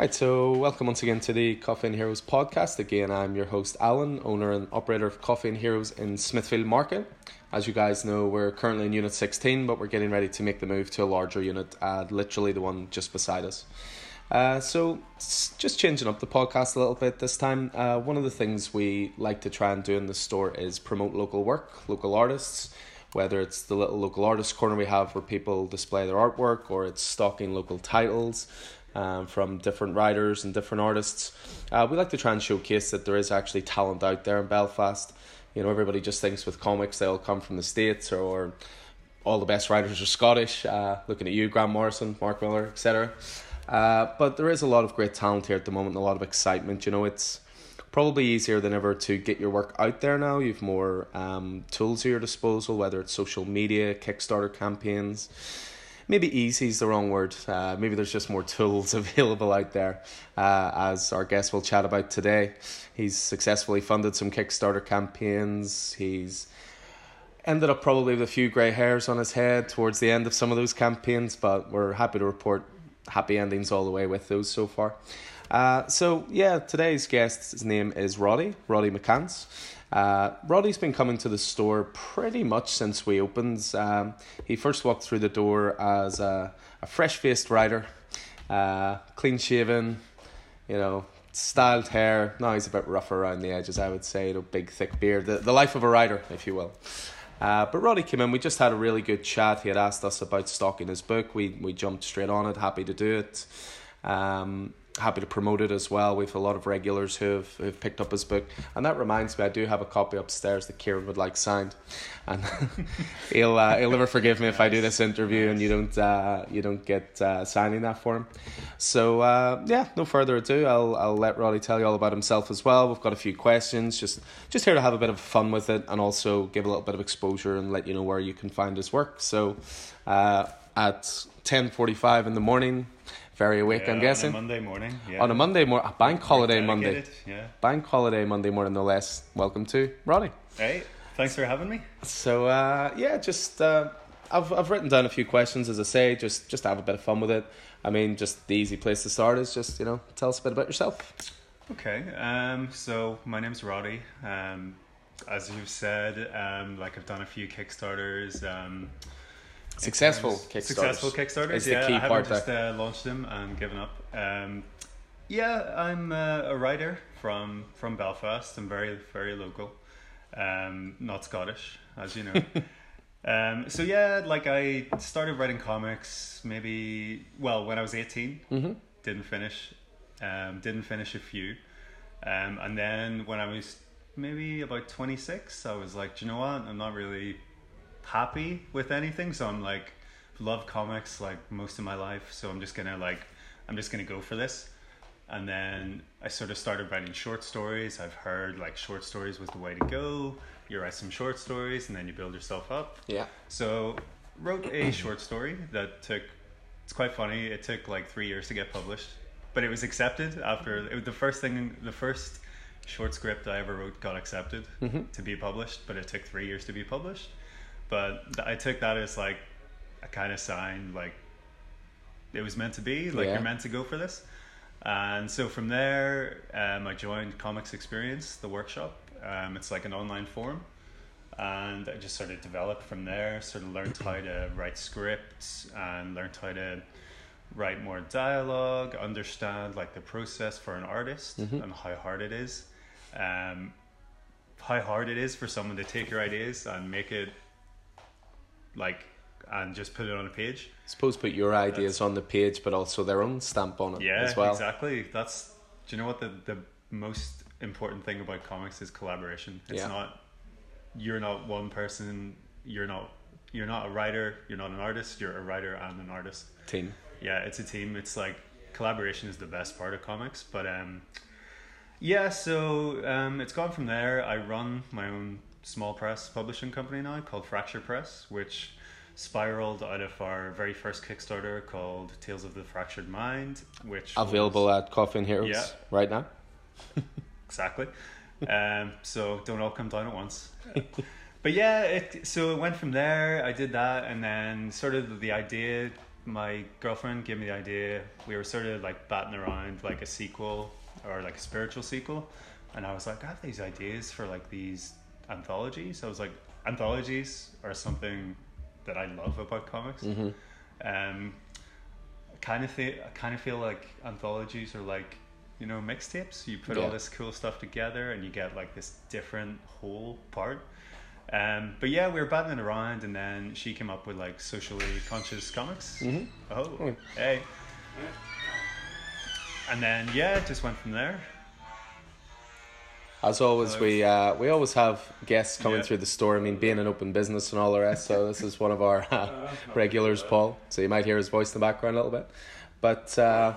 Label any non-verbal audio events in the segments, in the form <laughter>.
Right, so welcome once again to the Coffee and Heroes podcast. Again, I'm your host Alan, owner and operator of Coffee and Heroes in Smithfield Market. As you guys know, we're currently in Unit 16, but we're getting ready to make the move to a larger unit, uh, literally the one just beside us. Uh, so, just changing up the podcast a little bit this time. Uh, one of the things we like to try and do in the store is promote local work, local artists, whether it's the little local artist corner we have where people display their artwork or it's stocking local titles um, from different writers and different artists. Uh, we like to try and showcase that there is actually talent out there in Belfast. You know, everybody just thinks with comics they all come from the States or, or all the best writers are Scottish. Uh, looking at you, Grant Morrison, Mark Millar, etc. Uh, but there is a lot of great talent here at the moment, and a lot of excitement. You know, it's probably easier than ever to get your work out there now. You've more um, tools at your disposal, whether it's social media, Kickstarter campaigns maybe easy is the wrong word. Uh, maybe there's just more tools <laughs> available out there, uh, as our guest will chat about today. He's successfully funded some Kickstarter campaigns. He's ended up probably with a few grey hairs on his head towards the end of some of those campaigns, but we're happy to report happy endings all the way with those so far. Uh, so yeah, today's guest's name is Roddy, Roddy McCants. Uh, Roddy's been coming to the store pretty much since we opened. Um, he first walked through the door as a, a fresh faced rider, uh, clean shaven, you know, styled hair. Now he's a bit rougher around the edges, I would say, a big thick beard. The, the life of a writer, if you will. Uh, but Roddy came in, we just had a really good chat. He had asked us about stocking his book. We, we jumped straight on it, happy to do it. Um, happy to promote it as well. We've a lot of regulars who've who've picked up his book, and that reminds me, I do have a copy upstairs that Kieran would like signed, and <laughs> he'll uh, he'll never forgive me if I do this interview and you don't uh, you don't get uh, signing that for him. So uh, yeah, no further ado, I'll I'll let Roddy tell you all about himself as well. We've got a few questions, just just here to have a bit of fun with it, and also give a little bit of exposure and let you know where you can find his work. So uh, at ten forty five in the morning very awake, yeah, I'm guessing. On a Monday morning. Yeah. On a Monday morning, bank holiday Monday. Yeah. Bank holiday Monday morning, no less. Welcome to Roddy. Hey, thanks for having me. So uh, yeah, just uh, I've I've written down a few questions as I say, just just to have a bit of fun with it. I mean, just the easy place to start is just you know tell us a bit about yourself. Okay. Um. So my name's Roddy. Um. As you've said, um, like I've done a few Kickstarters. Um Successful Kickstarters. Successful Kickstarters. Is yeah, the key I haven't just uh, launched them and given up. Um, yeah, I'm uh, a writer from from Belfast. I'm very very local, um, not Scottish, as you know. <laughs> um, so yeah, like I started writing comics maybe well when I was 18 Mm-hmm. Didn't finish, um, didn't finish a few, um, and then when I was maybe about twenty six, I was like, Do you know what? I'm not really happy with anything so i'm like love comics like most of my life so i'm just gonna like i'm just gonna go for this. And then i sort of started writing short stories. I've heard like short stories was the way to go. You write some short stories and then you build yourself up. Yeah. so wrote a <clears throat> short story that took it's quite funny it took like three years to get published but it was accepted after it was the first thing the first short script i ever wrote got accepted Mm-hmm. to be published but it took three years to be published but I took that as like a kind of sign, like it was meant to be, like Yeah. you're meant to go for this. And so from there, um, I joined Comics Experience, the workshop. Um, it's like an online forum, and I just sort of developed from there. Sort of learned how to write scripts and learned how to write more dialogue, understand like the process for an artist Mhm. and how hard it is. Um, how hard it is for someone to take your ideas and make it like and just put it on a page. suppose put your ideas on the page, but also their own stamp on it Yeah, as well. exactly. That's do you know what the the most important thing about comics is collaboration. It's Yeah. not you're not one person. You're not you're not a writer. You're not an artist. You're a writer and an artist. Team. Yeah, it's a team. It's like collaboration is the best part of comics. But um, yeah. So um, it's gone from there. I run my own small press publishing company now called Fracture Press, which spiraled out of our very first Kickstarter called Tales of the Fractured Mind, which was- Available at Coffee and Heroes Yeah. right now. <laughs> exactly. um, so don't all come down at once. but yeah, it so it went from there. I did that, and then sort of the idea my girlfriend gave me the idea. We were sort of like batting around like a sequel or like a spiritual sequel, and I was like, I have these ideas for like these anthologies. I was like, anthologies are something that I love about comics. Mm-hmm. Um, kind of th- I kind of feel like anthologies are like you know mixtapes. You put Yeah. all this cool stuff together, and you get like this different whole part. Um, but yeah, we were battling around, and then she came up with like socially conscious comics. Mhm. Oh, Mm. hey. And then yeah, it just went from there. As always, we uh, we always have guests coming Yeah. through the store. I mean, being an open business and all the rest. So this is one of our uh, <laughs> regulars, Paul. So you might hear his voice in the background a little bit. But uh,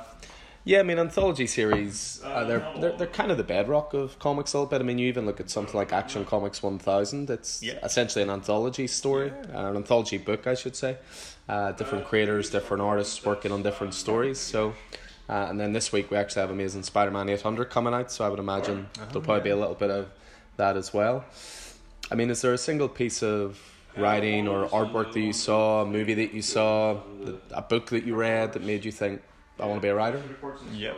yeah, I mean, anthology series uh, they're, they're they're kind of the bedrock of comics a little bit. I mean, you even look at something like Action Comics One Thousand. It's Yeah. essentially an anthology story, uh, an anthology book, I should say. Uh, different creators, different artists working on different stories. So. Uh, and then this week we actually have Amazing Spider-Man 800 coming out, so I would imagine there'll probably be a little bit of that as well. I mean, is there a single piece of writing or artwork that you saw, a movie that you saw, a book that you read that made you think, I want to be a writer? Yep.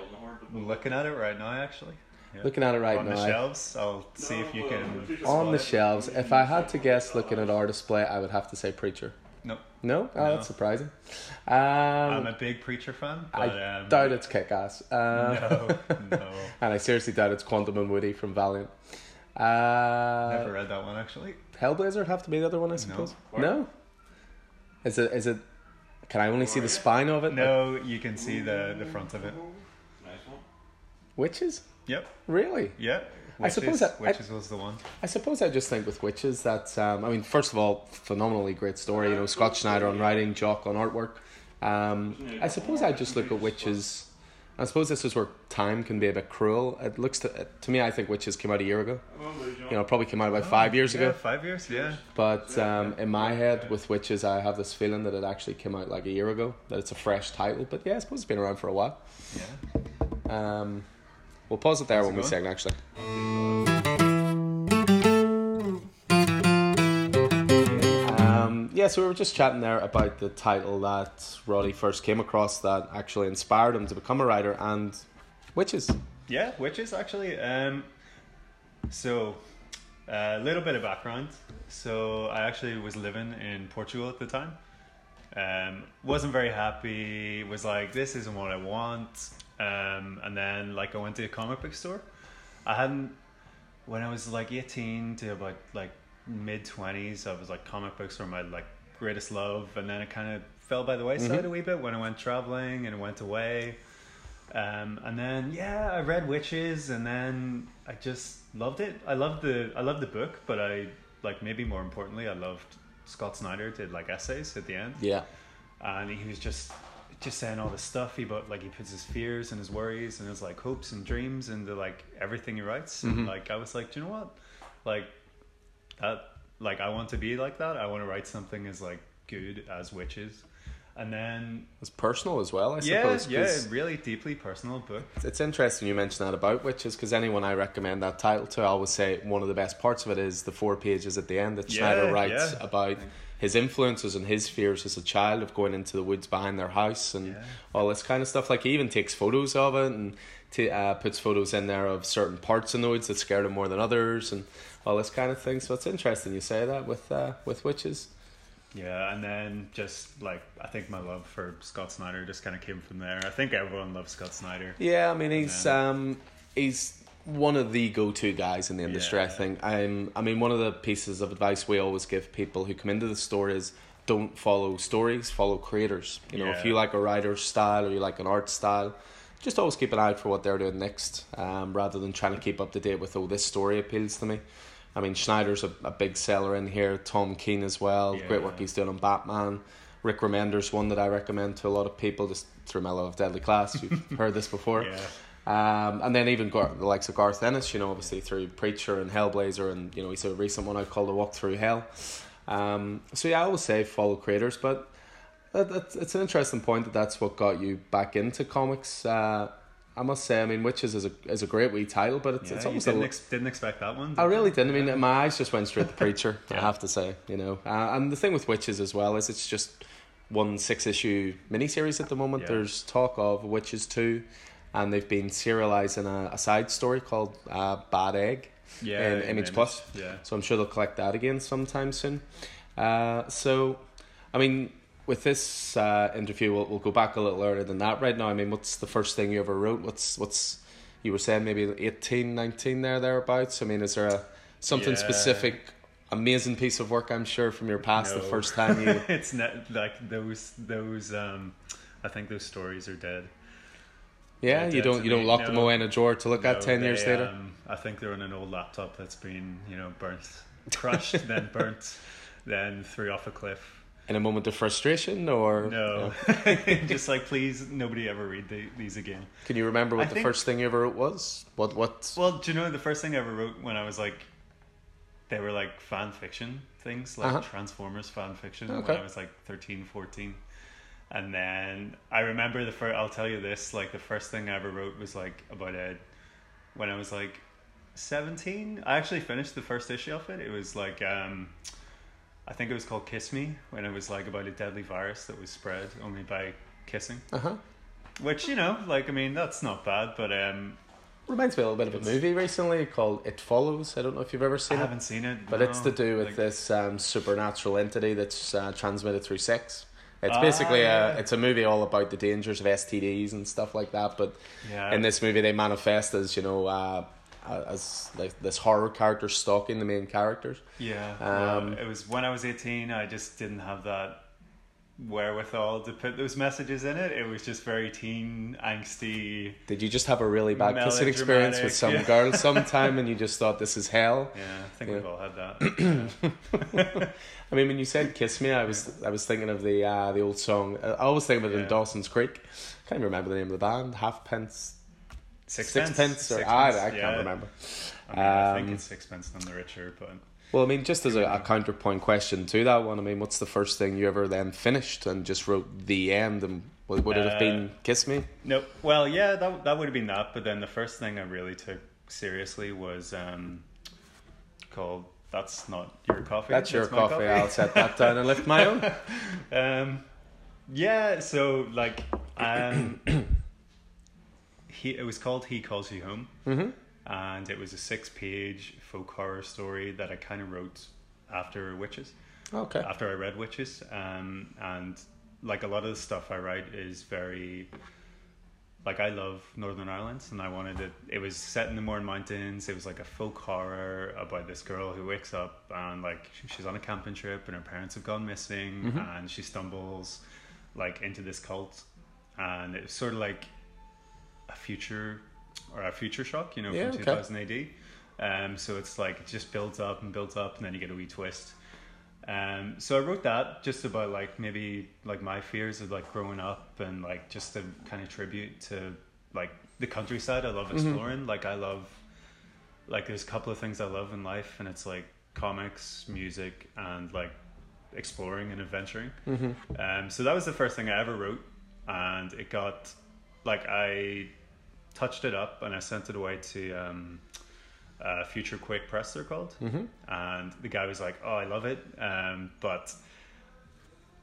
Looking at it right now, actually. Yeah. Looking at it right on now. On the shelves. I'll see if you can. On the shelves, if I had to guess looking at our display, I would have to say Preacher. No, No? Oh, No. that's surprising. I'm Um, a big Preacher fan. But, I um, doubt it's kick ass. Uh, No, <laughs> no. and I seriously doubt it's Quantum and Woody from Valiant. Uh, Never read that one actually. Hellblazer would have to be the other one, I suppose. What? No. Is it? Is it? Can I only see the spine of it? No, you can see the the front of it. Wytches? Yep. Really? Yeah. I suppose Wytches- that- I- Wytches was the one. I suppose I just think with Wytches that um, I mean, first of all, phenomenally great story. You know, Scott Snyder on writing, Jock on artwork. Um, I suppose I just look at Wytches. I suppose this is where time can be a bit cruel. It looks to to me. I think Wytches came out a year ago. You know, probably came out about five years Yeah, ago. five years. Yeah. But um, in my head, with Wytches, I have this feeling that it actually came out like a year ago. That it's a fresh title. But yeah, I suppose it's been around for a while. Yeah. Um, we'll pause it there How's when it we going? sing. Actually. Um, yeah, so we were just chatting there about the title that Roddy first came across that actually inspired him to become a writer and Wytches. Yeah, Wytches actually. Um, so a little bit of background. So I actually was living in Portugal at the time. Um, wasn't very happy. Was like, this isn't what I want. Um, and then like I went to a comic book store. I hadn't when I was like eighteen to about like mid twenties. I was like comic books were my like greatest love, and then it kind of fell by the wayside Mhm. a wee bit when I went traveling and went away. Um, and then yeah, I read Wytches, and then I just loved it. I loved the I loved the book, but I like maybe more importantly, I loved Scott Snyder did like essays at the end, Yeah. and he was just just saying all this stuff he but like he puts his fears and his worries and his like hopes and dreams into like everything he writes. And Mhm. like I was like, do you know what, like that like I want to be like that. I want to write something as like good as Wytches. And then It's personal as well, I yeah, suppose. yeah, really deeply personal book. It's interesting you mentioned that about Wytches because anyone I recommend that title to, I always say one of the best parts of it is the four pages at the end that Yeah, Snyder writes yeah. about his influences and his fears as a child of going into the woods behind their house and Yeah. all this kind of stuff. Like he even takes photos of it and t- uh, puts photos in there of certain parts in the woods that scared him more than others and all this kind of thing. So it's interesting you say that with uh, with Wytches. Yeah, and then just like I think my love for Scott Snyder just kind of came from there. I think everyone loves Scott Snyder. Yeah, I mean he's then- um he's one of the go-to guys in the industry. I think. I'm. I mean, one of the pieces of advice we always give people who come into the store is don't follow stories, follow creators. You know, if you like a writer's style or you like an art style, just always keep an eye out for what they're doing next, um, rather than trying to keep up to date with oh this story appeals to me. I mean, Snyder's a, a big seller in here. Tom King as well. Great work he's doing on Batman. Rick Remender's one that I recommend to a lot of people just through my love of Deadly Class. You've <laughs> heard this before. Yeah, Um, and then even Gar- the likes of Garth Ennis, you know, obviously through Preacher and Hellblazer, and you know, he's a recent one I called A Walk Through Hell. Um, so yeah, I always say follow creators, but that, it's an interesting point that that's what got you back into comics. Uh, I must say, I mean, Wytches is a is a great wee title, but it's yeah. it's almost a didn't, li- ex- didn't expect that one. I really you? didn't. I mean, my eyes just went straight to Preacher. <laughs> I have to say, you know, uh, and the thing with Wytches as well is it's just one six issue miniseries at the moment. Yeah. There's talk of Wytches two, and they've been serializing a, a side story called uh, Bad Egg Yeah, in in Image Plus. Yeah. So I'm sure they'll collect that again sometime soon. Uh, so, I mean, with this uh, interview, we'll, we'll go back a little earlier than that. Right now, I mean, what's the first thing you ever wrote? What's what's you were saying maybe 18, 19 there thereabouts. I mean, is there a something Yeah. specific? Amazing piece of work, I'm sure, from your past. The first time you <laughs> it's not like those those um I think those stories are dead. Yeah, you don't you don't lock them No. away in a drawer to look at ten they, years later. Um, I think they're on an old laptop that's been, you know, burnt, crushed, <laughs> then burnt, then threw off a cliff. in a moment of frustration, or No, <laughs> just like please, nobody ever read the, these again. Can you remember what I the think- first thing you ever wrote was? What what? Well, do you know the first thing I ever wrote when I was like, they were like fan fiction things, like Uh-huh. Transformers fan fiction Okay. when I was like 13, 14. And then I remember the first, I'll tell you this, like the first thing I ever wrote was like about Ed when I was like 17. I actually finished the first issue of it. It was like, um, I think it was called Kiss Me when it was like about a deadly virus that was spread only by kissing. Uh huh. Which, you know, like, I mean, that's not bad, but um, Reminds me a little bit of a movie recently called It Follows. I don't know if you've ever I seen it, I haven't seen it. but no. it's to do with Like- this um, supernatural entity that's uh, transmitted through sex. It's Ah, basically yeah. a it's a movie all about the dangers of STDs and stuff like that. But Yeah. in this movie, they manifest as you know uh, as like this horror character stalking the main characters. Yeah. Um, well, it was when I was 18, I just didn't have that wherewithal to put those messages in it. It was just very teen, angsty. Did you just have a really bad kissing experience with some Melodramatic, girl <laughs> sometime and you just thought this is hell? Yeah, I think Yeah. we've all had that. <laughs> I mean, when you said "kiss me," I was I was thinking of the uh, the old song. I always think of it in Dawson's Creek. I Can't even remember the name of the band. Halfpence, Sixpence. Sixpence, or Sixpence, I, I can't remember. I, mean, I think Um, it's Sixpence none the richer, but Well, I mean, just as a, a counterpoint question to that one, I mean, what's the first thing you ever then finished and just wrote the end? And would, would it have Uh, been "Kiss Me"? no. Well, yeah, that that would have been that. But then the first thing I really took seriously was um, called "That's Not Your Coffee." That's your my coffee. I'll set that down and lift my own. <laughs> um, yeah, so like, um, <clears throat> he it was called "He Calls You Home," hmm and it was a six-page folk horror story that I kind of wrote after Wytches, Okay. after I read Wytches, um, and like a lot of the stuff I write is very. Like I love Northern Ireland, and I wanted it. It was set in the Mourne Mountains. It was like a folk horror about this girl who wakes up and like she's on a camping trip, and her parents have gone missing, Mhm. and she stumbles like into this cult, and it's sort of like a future or a future shock, you know, Yeah, from okay. 2000 AD. Um, so it's like it just builds up and builds up, and then you get a wee twist. Um, so I wrote that just about like maybe like my fears of like growing up and like just a kind of tribute to like the countryside. I love Mhm. exploring. Like I love like there's a couple of things I love in life, and it's like comics, music, and like exploring and adventuring. hmm Um, so that was the first thing I ever wrote, and it got like I touched it up and I sent it away to um, uh, Future Quake Press. They're called, hmm and the guy was like, "Oh, I love it," um, but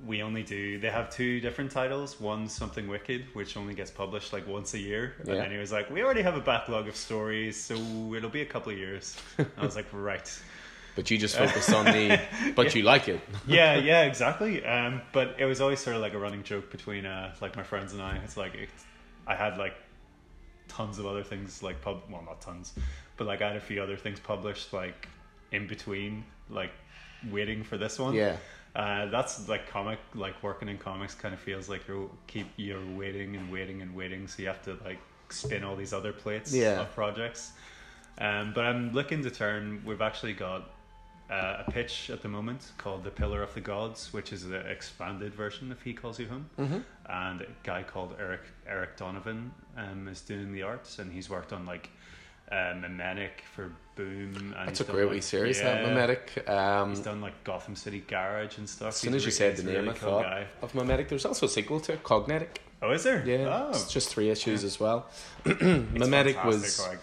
we only do. They have two different titles. One's something wicked, which only gets published like once a year, Yeah. and then he was like, "We already have a backlog of stories, so it'll be a couple of years." I was like, <laughs> "Right." But you just <laughs> focused on the. But you like it. <laughs> yeah, yeah, exactly. Um, but it was always sort of like a running joke between uh, like my friends and I. It's like it, I had like tons of other things like pub, well, not tons, but like I had a few other things published like in between, like waiting for this one. Yeah. Uh, that's like comic, like working in comics kind of feels like you're keep you're waiting and waiting and waiting, so you have to like spin all these other plates Yeah. of projects. Um, but I'm looking to turn. We've actually got uh, a pitch at the moment called "The Pillar of the Gods," which is the expanded version of "He Calls You Home." hmm And a guy called Eryk Eryk Donovan um, is doing the arts, and he's worked on like uh, Memetic for Boom. And That's a great like- wee series, that Memetic. Um, He's done like Gotham City Garage and stuff. as soon He's as you said the name, really I cool thought guy. of Memetic. There's also a sequel to it, Cognetic. Oh, is there? Yeah, Oh. it's just three issues as well. <clears throat> Memetic was like,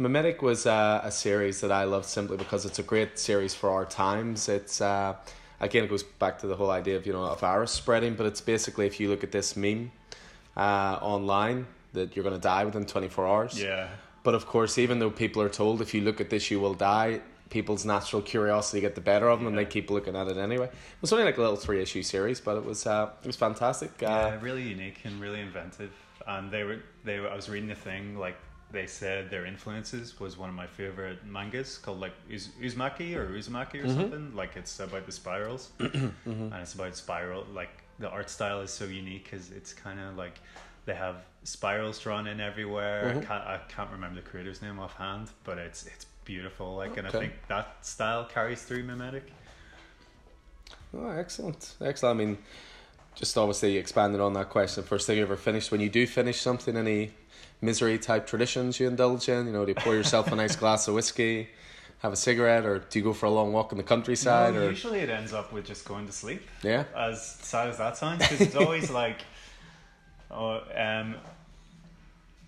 Memetic was uh, a series that I loved simply because it's a great series for our times. It's uh, again, it goes back to the whole idea of you know of virus spreading, but it's basically if you look at this meme uh, online that you're going to die within twenty four hours. Yeah. But of course, even though people are told if you look at this you will die, people's natural curiosity get the better of them, and they keep looking at it anyway. It was only like a little three issue series, but it was uh, it was fantastic. Uh, Yeah, really unique and really inventive. And they were they were, I was reading the thing like they said their influences was one of my favorite mangas called like Uz- Uzumaki or Uzumaki or Mhm. something. Like it's about the spirals, <clears throat> and it's about spiral. Like the art style is so unique because it's kind of like they have spirals drawn in everywhere. Mhm. I can't I can't remember the creator's name offhand, but it's it's beautiful. Like, and I think that style carries through Memetic. Oh, excellent, excellent. I mean, just obviously expanding on that question. First thing you ever finished, when you do finish something, any misery type traditions you indulge in? You know, do you pour yourself a nice glass of whiskey, have a cigarette, or do you go for a long walk in the countryside? No, or usually it ends up with just going to sleep. yeah, as sad as that sounds, because it's always <laughs> like, oh, um,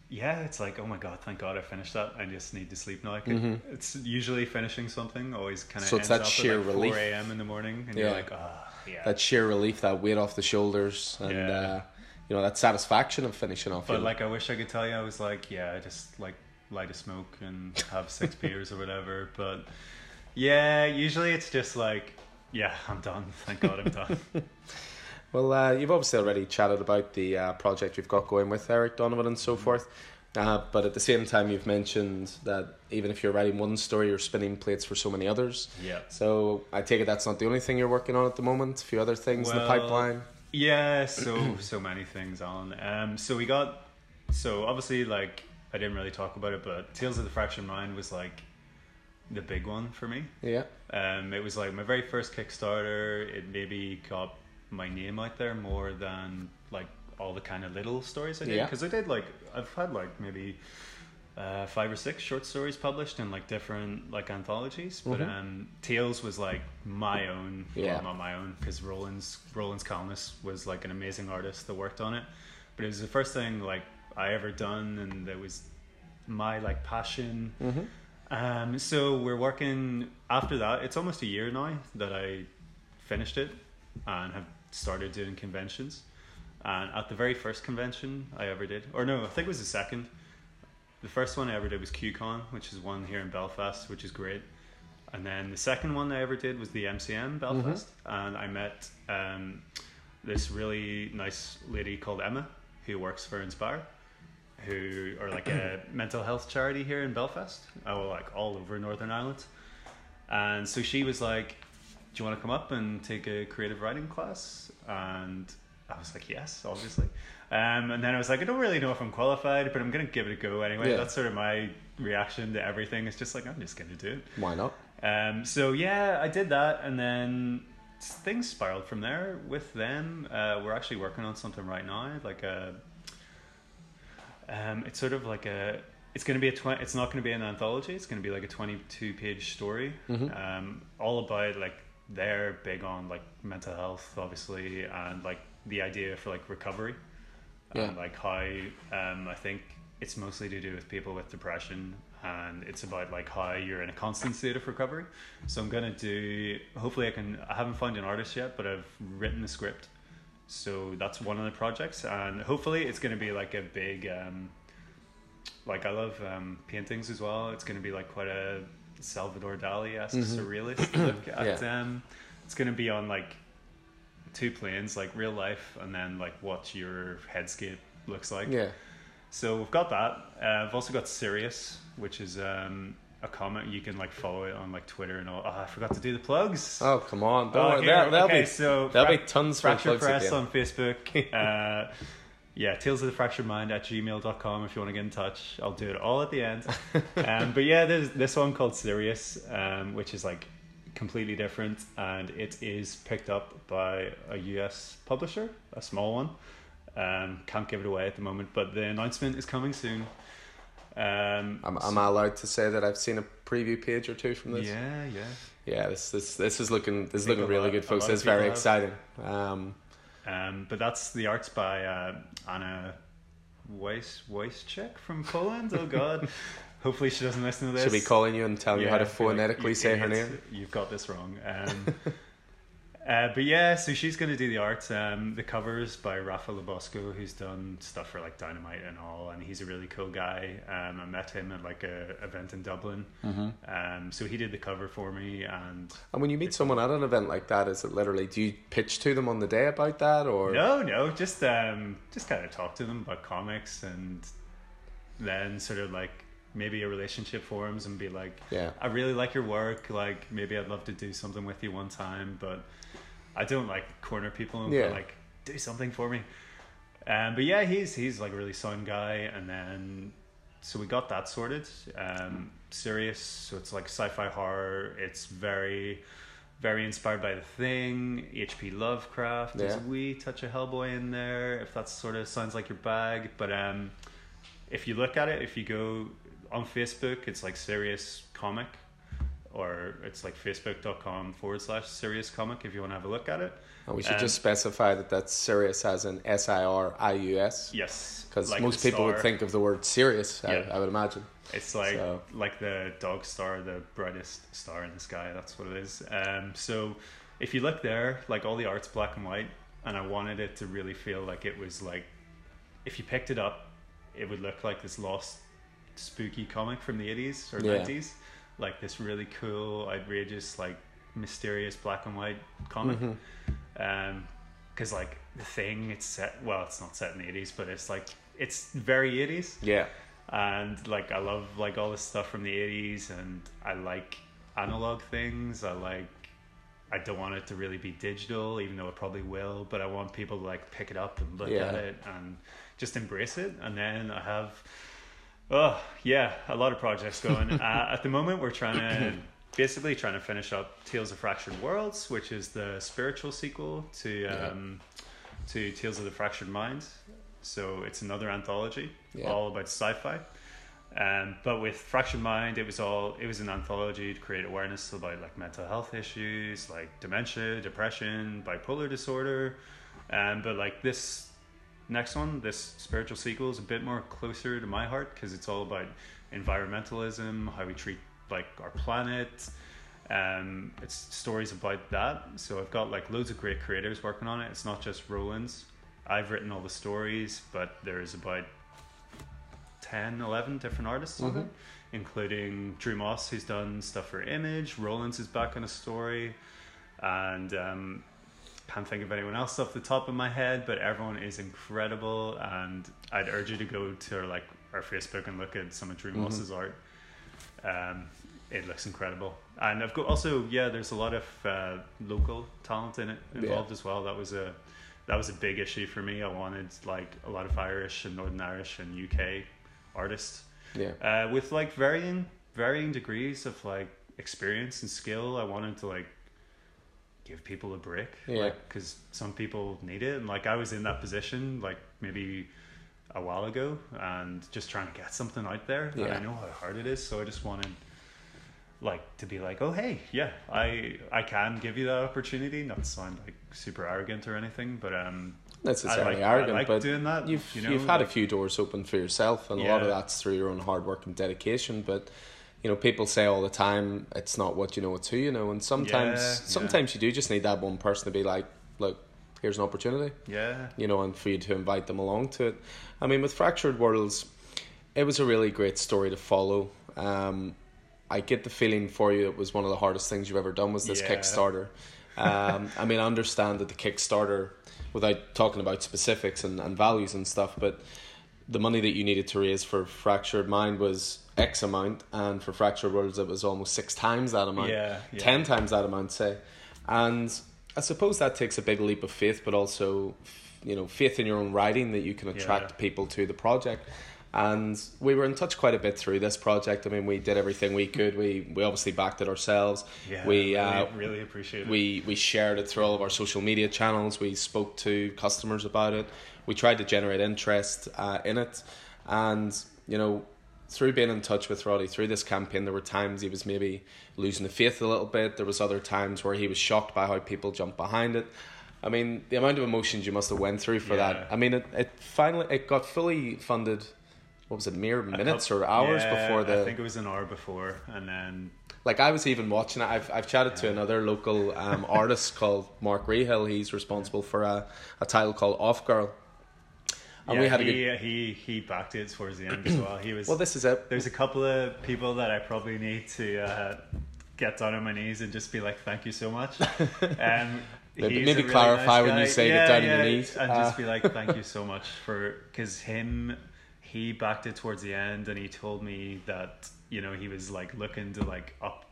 yeah, it's like, oh my god, thank God I finished that. I just need to sleep now. Could- Mhm. It's usually finishing something always kind of So it's ends that up sheer at like relief. four a.m. in the morning, and Yeah. you're like, ah, yeah. that sheer relief, that weight off the shoulders, and Yeah. uh, you know that satisfaction of finishing off. but like, I wish I could tell you, I was like, yeah, I just like light a smoke and have six <laughs> beers or whatever. But yeah, usually it's just like, yeah, I'm done. Thank God I'm done. <laughs> Well, uh, you've obviously already chatted about the uh, project you've got going with Eryk Donovan and so forth. Uh, but at the same time, you've mentioned that even if you're writing one story, you're spinning plates for so many others. yeah. So I take it that's not the only thing you're working on at the moment. A few other things in the pipeline. Yeah, so <clears throat> so many things on. Um, so we got so obviously like I didn't really talk about it, but Tales of the Fractured Mind was like the big one for me. Yeah. Um, it was like my very first Kickstarter. It maybe got my name out there more than like all the kind of little stories I did Yeah. because I did like I've had like maybe uh, five or six short stories published in like different like anthologies, but Mhm. um, Tales was like my own. Yeah. Well, not my own because Roland's Roland's columnist was like an amazing artist that worked on it, but it was the first thing like I ever done, and it was my like passion. Mm-hmm. Um, so we're working after that. It's almost a year now that I finished it and have started doing conventions. And at the very first convention I ever did, or no, I think it was the second. The first one I ever did was QCon, which is one here in Belfast, which is great. And then the second one I ever did was the MCM Belfast, and I met um, this really nice lady called Emma who works for Inspire, who are like a <clears throat> mental health charity here in Belfast, oh, like all over Northern Ireland. And so she was like, "Do you want to come up and take a creative writing class?" And I was like, "Yes, obviously." Um, and then I was like, "I don't really know if I'm qualified, but I'm gonna give it a go anyway." Yeah. That's sort of my reaction to everything. It's just like I'm just gonna do it. Why not? Um, so yeah, I did that, and then things spiraled from there with them. Uh, we're actually working on something right now, like a. Um, it's sort of like a. It's to be a twenty. It's not going to be an anthology. It's going to be like a twenty-two page story, Mhm. um, all about like they're big on like mental health, obviously, and like the idea for like recovery, Yeah. and like how um, I think it's mostly to do with people with depression, and it's about like how you're in a constant state of recovery. So I'm gonna do. Hopefully, I can. I haven't found an artist yet, but I've written the script. So that's one of the projects, and hopefully, it's gonna be like a big. Um, like I love um, paintings as well. It's gonna be like quite a Salvador Dali esque Mhm. surrealist look <clears throat> at. Um, it's gonna be on like two planes, like real life, and then like what your headscape looks like. Yeah. So we've got that. Uh, I've also got Sirius, which is um, a comment you can like follow it on like Twitter and all. Oh, I forgot to do the plugs. Oh come on! Don't Oh, worry. There, there'll okay, be so there'll Fra- be tons for Fracture plugs Press again. on Facebook. <laughs> uh, yeah, Tales of the Fractured Mind at gmail.com if you want to get in touch. I'll do it all at the end. <laughs> um, but yeah, there's this one called Sirius, um, which is like completely different and it is picked up by a US publisher, a small one. Um, can't give it away at the moment, but the announcement is coming soon. Um, Am, am I allowed to say that I've seen a preview page or two from this? yeah, yeah. Yeah, this this this is looking this is looking really lot- good, folks. It's very have. exciting. Um, Um, but that's the arts by uh, Anna Weiss Weiszczyk from Poland. Oh God! <laughs> Hopefully she doesn't listen to this. should be calling you and telling you how to Yeah, be like, phonetically say her name. You've got this wrong. <laughs> Um, Uh, but yeah, so she's going to do the art. Um, the covers by Rafa Labosco, who's done stuff for like Dynamite and all, and he's a really cool guy. Um, I met him at like a event in Dublin. Mm-hmm. Um, so he did the cover for me, and And when you meet someone at an event like that, is it literally do you pitch to them on the day about that or no, no, just um, just kind of talk to them about comics, and then sort of like maybe a relationship forms and be like, Yeah. I really like your work. Like maybe I'd love to do something with you one time, but I don't like corner people and Yeah. like do something for me. Um, but yeah, he's he's like a really sound guy, and then so we got that sorted. Um, Sirius, so it's like sci-fi horror. It's very very inspired by the thing. H.P. Lovecraft. There's a Yeah. wee touch of Hellboy in there. If that sort of sounds like your bag, but um, if you look at it, if you go on Facebook, it's like Sirius Comic, or it's like facebook.com forward slash Sirius Comic if you want to have a look at it. And we should Um, just specify that that's Sirius as in S I R I U S. Yes, Because like most people would think of the word serious, I, Yeah. I would imagine. It's like So- like the dog star, the brightest star in the sky. That's what it is. Um, so if you look there, like all the art's black and white, and I wanted it to really feel like it was like, if you picked it up, it would look like this lost, spooky comic from the eighties or Yeah. nineties, like this really cool, outrageous, like mysterious black and white comic. Mhm. Um, because like the thing, it's set. Well, it's not set in the eighties, but it's like it's very eighties Yeah. and like I love like all this stuff from the eighties, and I like analog things. I like. I don't want it to really be digital, even though it probably will. But I want people to like pick it up and look Yeah. at it and just embrace it. And then I have, oh yeah, a lot of projects going. uh, at the moment, we're trying to <clears throat> basically trying to finish up Tales of Fractured Worlds, which is the spiritual sequel to Yeah. um, to Tales of the Fractured Mind. So it's another anthology, Yeah. all about sci-fi. Um, but with Fractured Mind, it was all it was an anthology to create awareness about like mental health issues, like dementia, depression, bipolar disorder. Um, but like this next one, this spiritual sequel is a bit more closer to my heart because it's all about environmentalism, how we treat like our planet. Um, it's stories about that. So I've got like loads of great creators working on it. It's not just Roland's. I've written all the stories, but there's about 10, 11 different artists on it, Mhm. including Drew Moss, who's done stuff for Image. Roland's is back on a story, and um, can't think of anyone else off the top of my head, but everyone is incredible, and I'd urge you to go to like our Facebook and look at some of Drew. Moss's art. Um, it looks incredible, and I've got also yeah, there's a lot of uh, local talent in it involved as well. That was a that was a big issue for me. I wanted like a lot of Irish and Northern Irish and UK artists Yeah. uh, with like varying varying degrees of like experience and skill. I wanted to like give people a break, Yeah. because some people need it, and like I was in that position like maybe a while ago, and just trying to get something out there. And Yeah. I know how hard it is, so I just wanted like to be like, oh hey, yeah, I I can give you that opportunity. Not to sound like super arrogant or anything, but um, necessarily I like, arrogant, I like but doing that. you've you know, you've had like- a few doors open for yourself, and a lot of that's through your own hard work and dedication. But you know, people say all the time, it's not what you know, it's who you know, and sometimes Yeah, yeah. sometimes you do just need that one person to be like, look, here's an opportunity, yeah, you know, and for you to invite them along to it. I mean, with Fractured Worlds, it was a really great story to follow. Um, I get the feeling for you it was one of the hardest things you've ever done was this Yeah. Kickstarter. Um, I mean, I understand that the Kickstarter, without talking about specifics and, and values and stuff, but the money that you needed to raise for Fractured Mind was X amount, and for Fractured Worlds it was almost six times that amount, Yeah, yeah. ten times that amount, say. And I suppose that takes a big leap of faith, but also, you know, faith in your own writing that you can attract Yeah. people to the project. And we were in touch quite a bit through this project. I mean, we did everything we could. We we obviously backed it ourselves. yeah. we really, uh, really appreciate it. we we shared it through all of our social media channels. We spoke to customers about it. We tried to generate interest uh, in it, and you know, through being in touch with Roddy through this campaign, there were times he was maybe losing the faith a little bit. There was other times where he was shocked by how people jumped behind it. I mean, the amount of emotions you must have went through for Yeah. that. I mean, it, it finally it got fully funded. What was it? Mere minutes couple- or hours yeah, before the I think it was an hour before, and then like I was even watching it. I've I've chatted to another local um, artist called Mark Rehill. He's responsible for a, a title called Off Girl. And yeah, we had he, a good... he he backed it towards the end as well. He was <clears throat> well. This is it. There's a couple of people that I probably need to uh, get down on my knees and just be like, "Thank you so much." <laughs> Um, maybe, maybe really clarify nice when you say yeah, get down yeah, on your knees, and uh. just be like, "Thank you so much for," because him, he backed it towards the end, and he told me that you know he was like looking to like up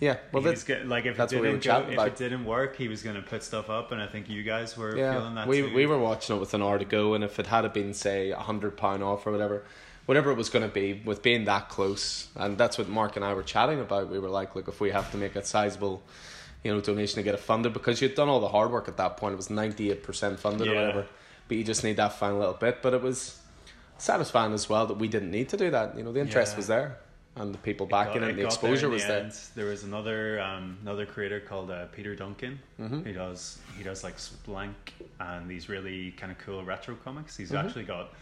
yeah, well, that's, get, like if it didn't go, if it didn't work, he was going to put stuff up, and I think you guys were yeah, feeling that. We too. we were watching it with an hour to go, and if it had been say a hundred pound off or whatever, whatever it was going to be, with being that close, and that's what Mark and I were chatting about. We were like, look, if we have to make a sizable, you know, donation to get it funded, because you'd done all the hard work at that point. It was ninety eight percent funded yeah. or whatever, but you just need that final little bit. But it was satisfying as well that we didn't need to do that. You know, the interest yeah. was there and the people backing it, it, the exposure was the there. There was another um, another creator called uh, Peter Duncan. Mm-hmm. He does he does like Splank and these really kind of cool retro comics. He's mm-hmm. actually got.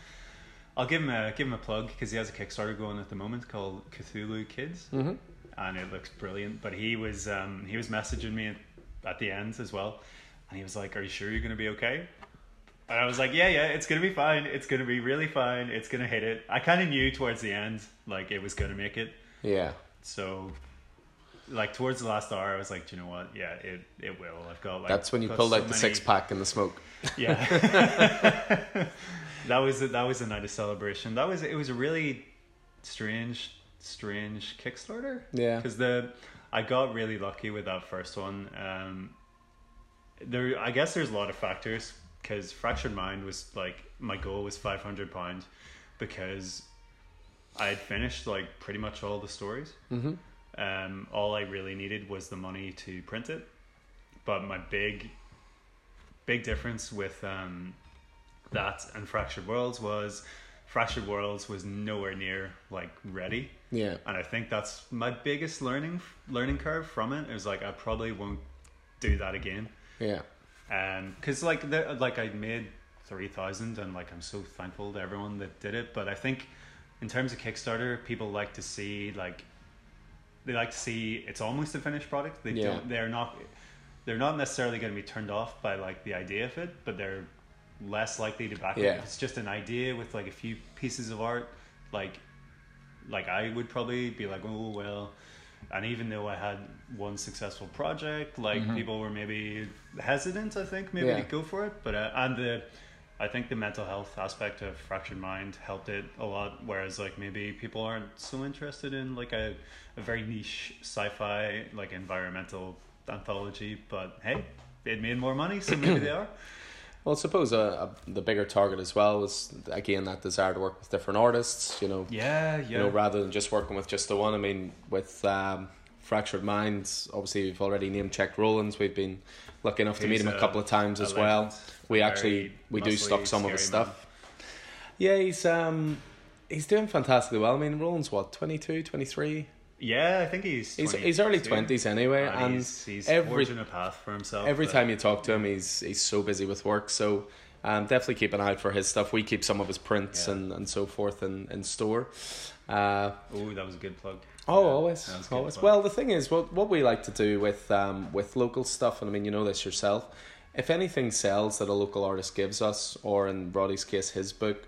I'll give him a give him a plug because he has a Kickstarter going at the moment called Cthulhu Kids, mm-hmm. and it looks brilliant. But he was um, he was messaging me at the end as well, and he was like, "Are you sure you're going to be okay?" And I was like, yeah, yeah, it's gonna be fine. It's gonna be really fine. It's gonna hit it. I kind of knew towards the end, like it was gonna make it. Yeah. So, like towards the last hour, I was like, Do you know what? Yeah, it it will. I've got like. That's when you pulled so out the many... six pack and the smoke. <laughs> Yeah. <laughs> that was a, that was a night of celebration. That was it. Was a really strange, strange Kickstarter. Yeah. Because the I got really lucky with that first one. Um, there, I guess there's a lot of factors because Fractured Mind was like my goal was five hundred pound because I had finished like pretty much all the stories. Mm-hmm. Um, all I really needed was the money to print it, but my big, big difference with um, that and Fractured Worlds was Fractured Worlds was nowhere near like ready. Yeah, and I think that's my biggest learning learning curve from it. It was like I probably won't do that again. Yeah, Um, and because like the, like I made three thousand, and like I'm so thankful to everyone that did it. But I think in terms of Kickstarter, people like to see like they like to see it's almost a finished product. They yeah. don't. They're not. They're not necessarily going to be turned off by like the idea of it, but they're less likely to back yeah. it. It's just an idea with like a few pieces of art, like like I would probably be like, oh well, and even though I had one successful project, like mm-hmm. people were maybe hesitant, I think maybe yeah. to go for it. But uh, and the, I think the mental health aspect of fractured mind helped it a lot. Whereas like maybe people aren't so interested in like a, a very niche sci-fi like environmental anthology. But hey, it made more money, so maybe they <clears throat> are. Well, I suppose uh, uh, the bigger target as well was again that desire to work with different artists. You know, yeah, yeah. You know, rather than just working with just the one. I mean, with um, Fractured Minds, obviously we've already name checked Rollins. We've been lucky enough He's to meet him a, a couple of times as well. We actually we do stock some of his stuff. Yeah, he's um he's doing fantastically well. I mean, Rollins what 22, 23? Yeah, I think he's he's, he's early twenties anyway, and, and he's, he's every, forging a path for himself. Every but, time you talk to him, he's he's so busy with work. So um, definitely keep an eye out for his stuff. We keep some of his prints yeah. and, and so forth in, in store. Uh, oh, that was a good plug. Oh, yeah, always, always. Plug. Well, the thing is, what what we like to do with um, with local stuff, and I mean, you know this yourself. If anything sells that a local artist gives us, or in Roddy's case, his book,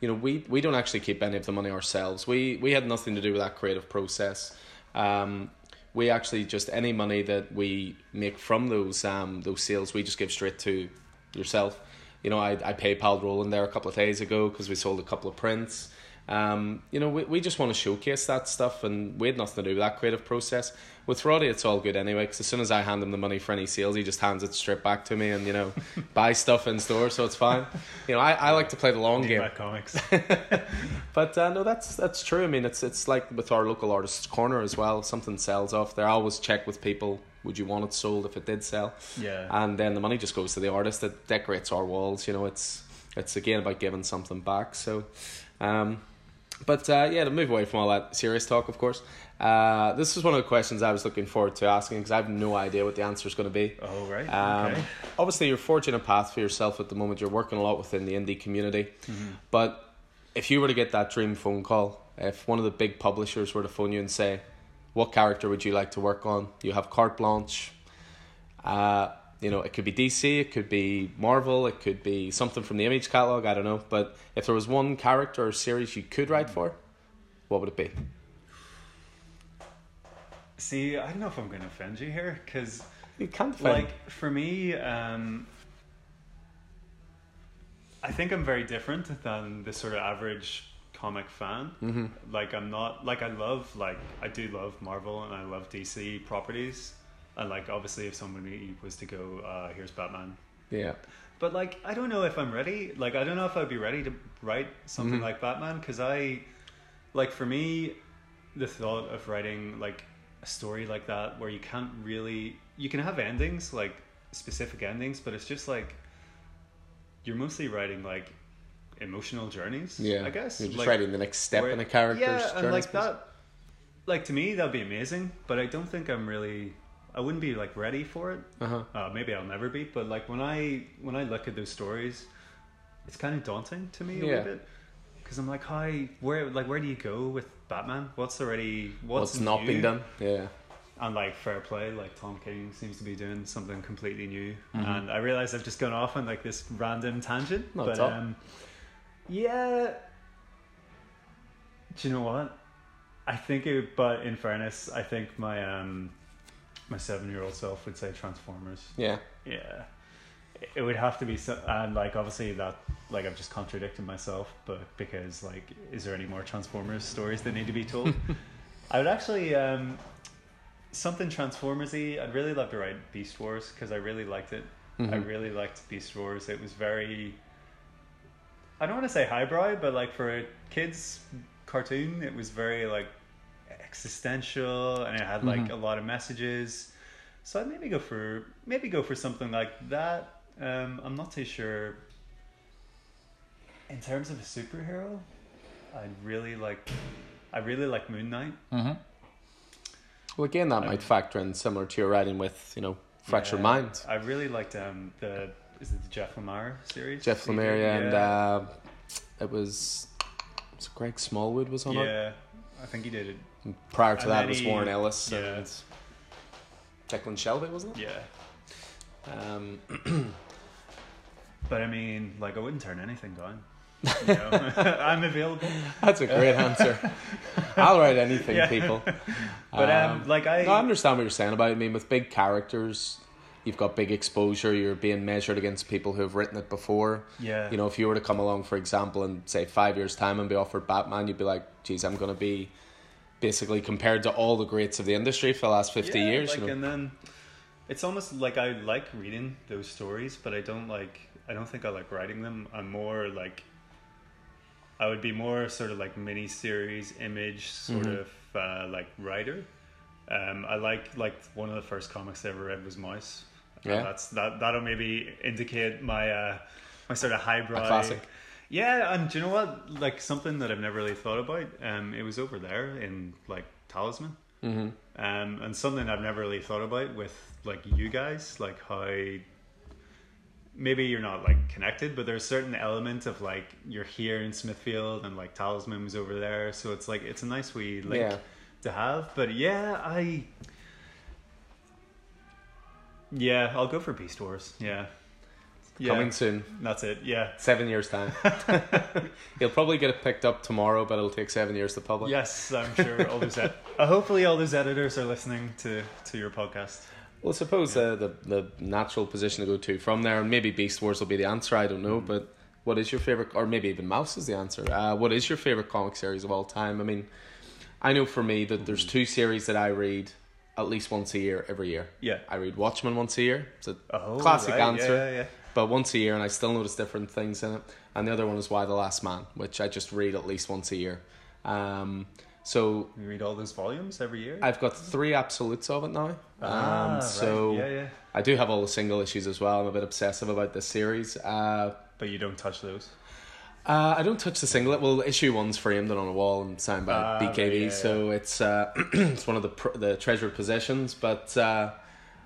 you know, we, we don't actually keep any of the money ourselves. We we had nothing to do with that creative process. Um, we actually just any money that we make from those um those sales, we just give straight to yourself. You know, I I PayPal Roland there a couple of days ago because we sold a couple of prints. Um, you know, we, we just want to showcase that stuff, and we had nothing to do with that creative process. With Roddy, it's all good anyway, because as soon as I hand him the money for any sales, he just hands it straight back to me and, you know, <laughs> buy stuff in store, so it's fine. You know, I, I like to play the long Need game. comics. <laughs> <laughs> but uh, no, that's that's true. I mean, it's it's like with our local artists' corner as well. Something sells off there. I always check with people would you want it sold if it did sell? Yeah. And then the money just goes to the artist that decorates our walls. You know, it's it's again about giving something back. So, um, but uh, yeah, to move away from all that serious talk, of course, uh, this is one of the questions I was looking forward to asking because I have no idea what the answer is going to be. Oh, right. Um, okay. Obviously, you're forging a path for yourself at the moment. You're working a lot within the indie community. Mm-hmm. But if you were to get that dream phone call, if one of the big publishers were to phone you and say, what character would you like to work on? You have carte blanche. Uh, you know, it could be DC, it could be Marvel, it could be something from the Image catalog. I don't know, but if there was one character or series you could write for, what would it be? See, I don't know if I'm going to offend you here because, You can't like, for me, um, I think I'm very different than the sort of average comic fan. mm-hmm. Like, I'm not like I love like I do love Marvel and I love DC properties. And like, obviously, if somebody was to go, uh, here's Batman. Yeah. But like, I don't know if I'm ready. Like, I don't know if I'd be ready to write something Mhm. like Batman because I, like, for me, the thought of writing like a story like that where you can't really, you can have endings like specific endings, but it's just like you're mostly writing like emotional journeys. Yeah. I guess. You're just like, writing the next step where- in a character's yeah, journey. and like that, like to me, that'd be amazing. But I don't think I'm really. I wouldn't be like ready for it. Uh-huh. Uh, maybe I'll never be, but like when I when I look at those stories, it's kind of daunting to me a Yeah. little bit because I'm like, hi, where like where do you go with Batman? What's already what's, What's not been done? Yeah. And like fair play, like Tom King seems to be doing something completely new, Mhm. and I realize I've just gone off on like this random tangent, Not but um, yeah. Do you know what? I think it, but in fairness, I think my um, my seven year old self would say Transformers. Yeah. Yeah, it would have to be so, and like obviously that like I've just contradicted myself, but because like, is there any more Transformers stories that need to be told? <laughs> I would actually um, something Transformersy. I'd really love to write Beast Wars because I really liked it. I Mhm. really liked Beast Wars. It was very. I don't want to say highbrow, but like for a kids cartoon, it was very like existential, and it had like Mhm. a lot of messages. So I'd maybe go for maybe go for something like that. Um, I'm not too sure. In terms of a superhero, I'd really like. I really like Moon Knight. Mm-hmm. Well, again, that Um, might factor in similar to your writing with you know Fractured Yeah. Minds. I really liked um the is it the Jeff Lemire series? Jeff He did? Lemire and Yeah. uh, it was, was it Greg Smallwood was on it. I think he did it. And prior to And that it was he- Warren Ellis yeah. and Declan Shalvey, wasn't it? Yeah, Um, <clears throat> but I mean, like I wouldn't turn anything down. You know? <laughs> <laughs> I'm available. that's a great answer. I'll write anything, <laughs> Yeah. people. But um, like I, no, I understand what you're saying about it. I mean, with big characters, you've got big exposure. You're being measured against people who have written it before. yeah, You know, if you were to come along, for example, in say five years' time and be offered Batman, you'd be like, "Geez, I'm going to be basically compared to all the greats of the industry for the last fifty Yeah, years." Like, you know? and then it's almost like I like reading those stories, but I don't like. I don't think I like writing them. I'm more like. I would be more sort of like mini series image sort Mhm. of uh, like writer. Um, I like like one of the first comics I ever read was Maus. Yeah. that's that. That'll maybe indicate my uh, my sort of highbrow A classic. Yeah, and do you know what? Like something that I've never really thought about. Um, it was over there in like Talisman. hmm Um, and something I've never really thought about with like you guys, like how maybe you're not like connected, but there's a certain element of like you're here in Smithfield and like Talisman was over there, so it's like it's a nice wee link Yeah. to have. But yeah, I yeah, I'll go for Beast Wars. Yeah, yeah, Coming soon, that's it. Yeah. seven years time. <laughs> <laughs> You'll probably get it picked up tomorrow, but it'll take seven years to publish. Yes, I'm sure all those. Ed- <laughs> uh, hopefully, all those editors are listening to to your podcast. Well, I suppose uh, the the natural position to go to from there, and maybe Beast Wars will be the answer. I don't know, Mm. but what is your favorite, or maybe even Maus is the answer? Uh, what is your favorite comic series of all time? I mean, I know for me that there's two series that I read at least once a year, every year. Yeah. I read Watchmen once a year. It's a Oh, classic right. answer, Yeah, yeah, yeah. but once a year, and I still notice different things in it. And the other one is Y the Last Man, which I just read at least once a year. Um, so You read all those volumes every year. I've got three absolutes of it now. Ah, um, right. so yeah, yeah. I do have all the single issues as well. I'm a bit obsessive about this series. Uh, But you don't touch those. Uh, I don't touch the singlet. Well, issue one's framed and on a wall and signed by Ah, BKV, yeah, so it's uh, <clears throat> it's one of the pr- the treasured possessions. But uh,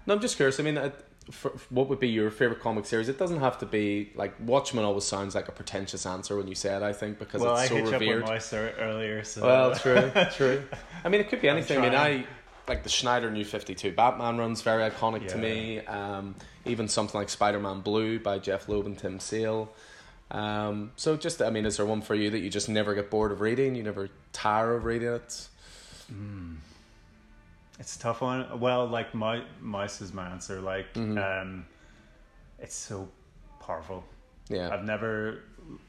no, I'm just curious. I mean, uh, for, what would be your favorite comic series? It doesn't have to be like Watchmen. Always sounds like a pretentious answer when you say it. I think because well, it's I so hit you up revered. Maus ear- earlier, so Well, <laughs> true, true. I mean, it could be anything. I mean, I like the Snyder New Fifty Two Batman runs very iconic to me. Um, even something like Spider Man Blue by Jeph Loeb and Tim Sale. Um, so just I mean, is there one for you that you just never get bored of reading? You never tire of reading it? It's a tough one. Well, like my Maus is my answer. Like, Mm-hmm. um, it's so powerful. Yeah, I've never,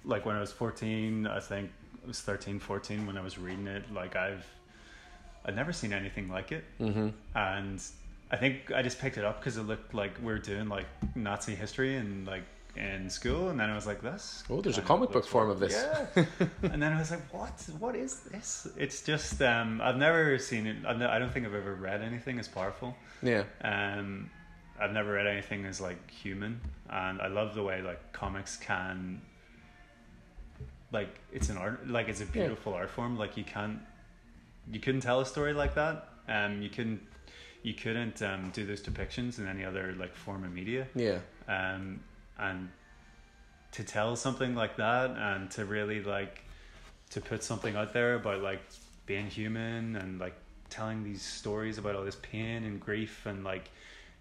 like when I was 14, I think it was 13, 14 when I was reading it. Like I've, I'd never seen anything like it. mm-hmm. And I think I just picked it up because it looked like we are doing like Nazi history and like in school. And then I was like, this. Oh, there's a comic book form of this. Yeah. <laughs> and then I was like, what? What is this? It's just, um, I've never seen it. I've I don't think I've ever read anything as powerful. yeah, Um, I've never read anything as like human, and I love the way like comics can, like it's an art, like it's a beautiful art form. Like you can't, you couldn't tell a story like that. Um, you couldn't, you couldn't um, do those depictions in any other like form of media. yeah, Um, and to tell something like that, and to really like, to put something out there about like being human and like telling these stories about all this pain and grief and like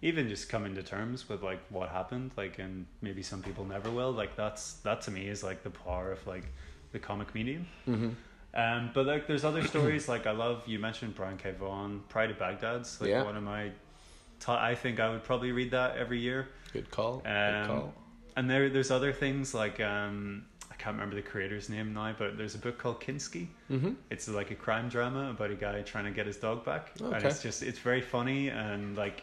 even just coming to terms with like what happened like and maybe some people never will like that's that to me is like the power of like the comic medium mm-hmm. um but like there's other stories like i love you mentioned brian k vaughan pride of baghdad's like Yeah. one of my ta- I think i would probably read that every year good call. good um, call. And there there's other things like um I can't remember the creator's name now, but there's a book called Kinski. Mm-hmm. It's like a crime drama about a guy trying to get his dog back, and it's just it's very funny and like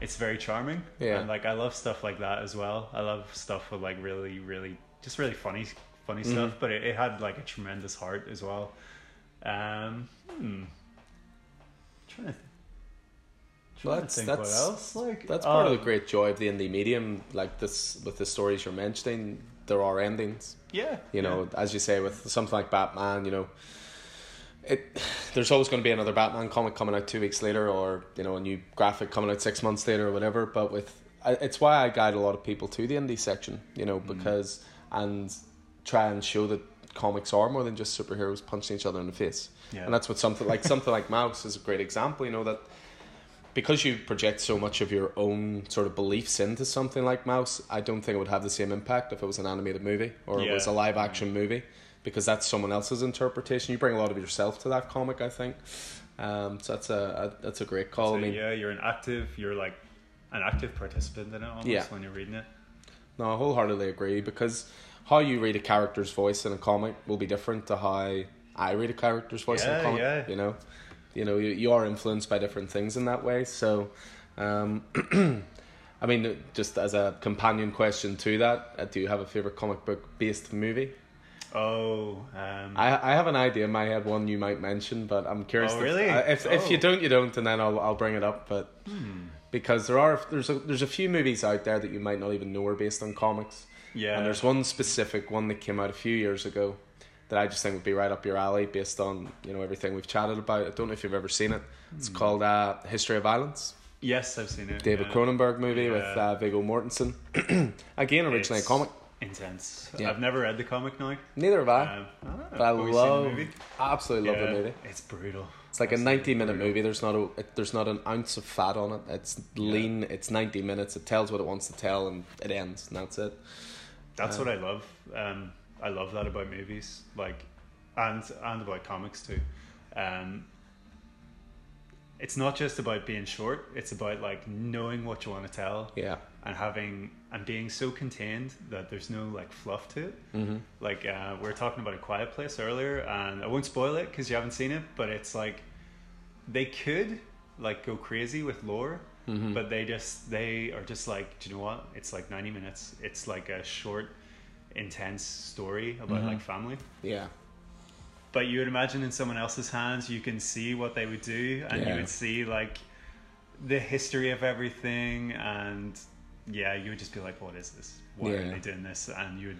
it's very charming. Yeah. and like I love stuff like that as well. I love stuff with like really, really just really funny, funny Mm-hmm. stuff. But it, it had like a tremendous heart as well. Um, hmm. trying to. Trying that's- think that's- what else like That's um, part of oh, the great joy of the indie medium. Like this, with the stories you're mentioning, there are endings. yeah You know, as you say, with something like Batman, you know, it there's always going to be another Batman comic coming out two weeks later, or you know, a new graphic coming out six months later, or whatever. But with it's why I guide a lot of people to the indie section, you know, mm. because and try and show that comics are more than just superheroes punching each other in the face. Yeah. And that's what something like something like Maus is a great example. You know that because you project so much of your own sort of beliefs into something like Maus, I don't think it would have the same impact if it was an animated movie or it was a live action movie because that's someone else's interpretation. You bring a lot of yourself to that comic, I think. Um, so that's a, a that's a great call. So, I mean, yeah, you're an active, you're like an active participant in it almost Yeah. when you're reading it. No, I wholeheartedly agree because how you read a character's voice in a comic will be different to how I read a character's voice in Yeah, a comic. yeah. You know, you know, you, you are influenced by different things in that way. So, um, <clears throat> I mean, just as a companion question to that, uh, do you have a favorite comic book based movie? Oh, um, I I have an idea in my head, one you might mention, but I'm curious. Oh, if- really? uh, If if you Oh. don't, you don't, and then I'll I'll bring it up. But Hmm. because there are there's a there's a few movies out there that you might not even know are based on comics. yeah, And there's one specific one that came out a few years ago that I just think would be right up your alley based on you know everything we've chatted about. I don't know if you've ever seen it. It's Hmm. called uh, History of Violence. yes, I've seen it. David yeah. Cronenberg movie with Yeah. uh, Viggo Mortensen. <clears throat> Again, originally It's a comic. Intense. Yeah. I've never read the comic now. Neither have I. Um, but I but the love, movie. absolutely love the movie. It's brutal. It's like a Absolutely ninety minute movie. There's not a it, there's not an ounce of fat on it. It's lean. It's ninety minutes. It tells what it wants to tell, and it ends, and that's it. That's Uh, what I love. Um, I love that about movies, like, and and about comics too. Um, it's not just about being short. It's about like knowing what you want to tell Yeah. and having and being so contained that there's no like fluff to it. Mm-hmm. Like uh, we were talking about a quiet place earlier, and I won't spoil it because you haven't seen it. But it's like they could like go crazy with lore, Mhm. but they just they are just like, do you know what? It's like ninety minutes. It's like a short, intense story about Mhm. like family. Yeah. But you would imagine in someone else's hands, you can see what they would do, and you would see like the history of everything, and yeah, you would just be like, "What is this? Why are they doing this?" And you would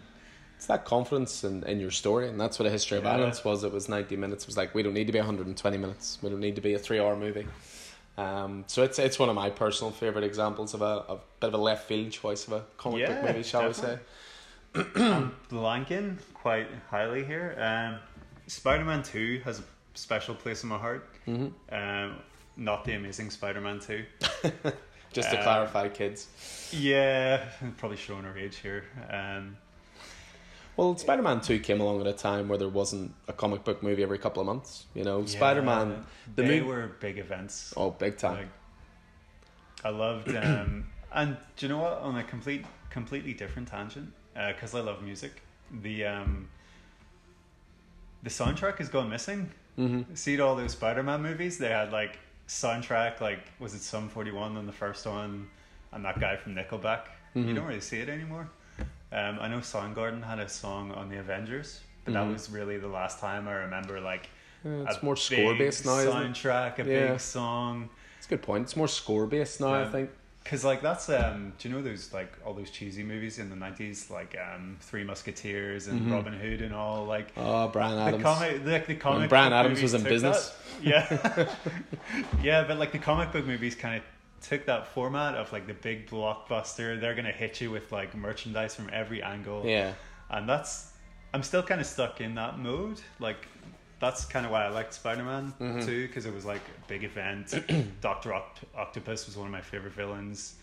It's that confidence in, in your story, and that's what a history of Yeah. violence was. It was ninety minutes. It was like we don't need to be one hundred and twenty minutes. We don't need to be a three hour movie. Um, so it's it's one of my personal favorite examples of a, a bit of a left field choice of a comic Yeah, book movie, shall definitely. we say? I'm blanking quite highly here. Um, Spider Man Two has a special place in my heart. Mm-hmm. Um, not the Amazing Spider-Man two. <laughs> Just to Um, clarify, kids. Yeah, probably showing our age here. Um, Well, Spider Man 2 came along at a time where there wasn't a comic book movie every couple of months. You know, Spider Man, the they movie. were big events. Oh, big time. Like, I loved, um, <clears throat> and do you know what? On a complete, completely different tangent, because I love music. The um, the soundtrack has gone missing. mm-hmm. See all those Spider-Man movies? They had like soundtrack, like was it Sum Forty One on the first one, and that guy from Nickelback. You Mhm. don't really see it anymore. Um, I know Soundgarden had a song on the Avengers, but Mhm. that was really the last time I remember like Yeah, it's more score based now? Soundtrack, a Yeah. big song. It's a good point. It's more score based now, I Um, think. Cause like that's um, do you know those like all those cheesy movies in the nineties like um, Three Musketeers and Mhm. Robin Hood and all like Oh, Brian the Adams. comic the, the comic Brian book Adams was in business. that- <laughs> yeah, <laughs> yeah, but like the comic book movies kind of took that format of like the big blockbuster. They're gonna hit you with like merchandise from every angle, Yeah. and that's I'm still kind of stuck in that mode. Like that's kind of why I liked Spider Man Mhm. too because it was like a big event. <clears throat> Doctor Oct- Octopus was one of my favorite villains.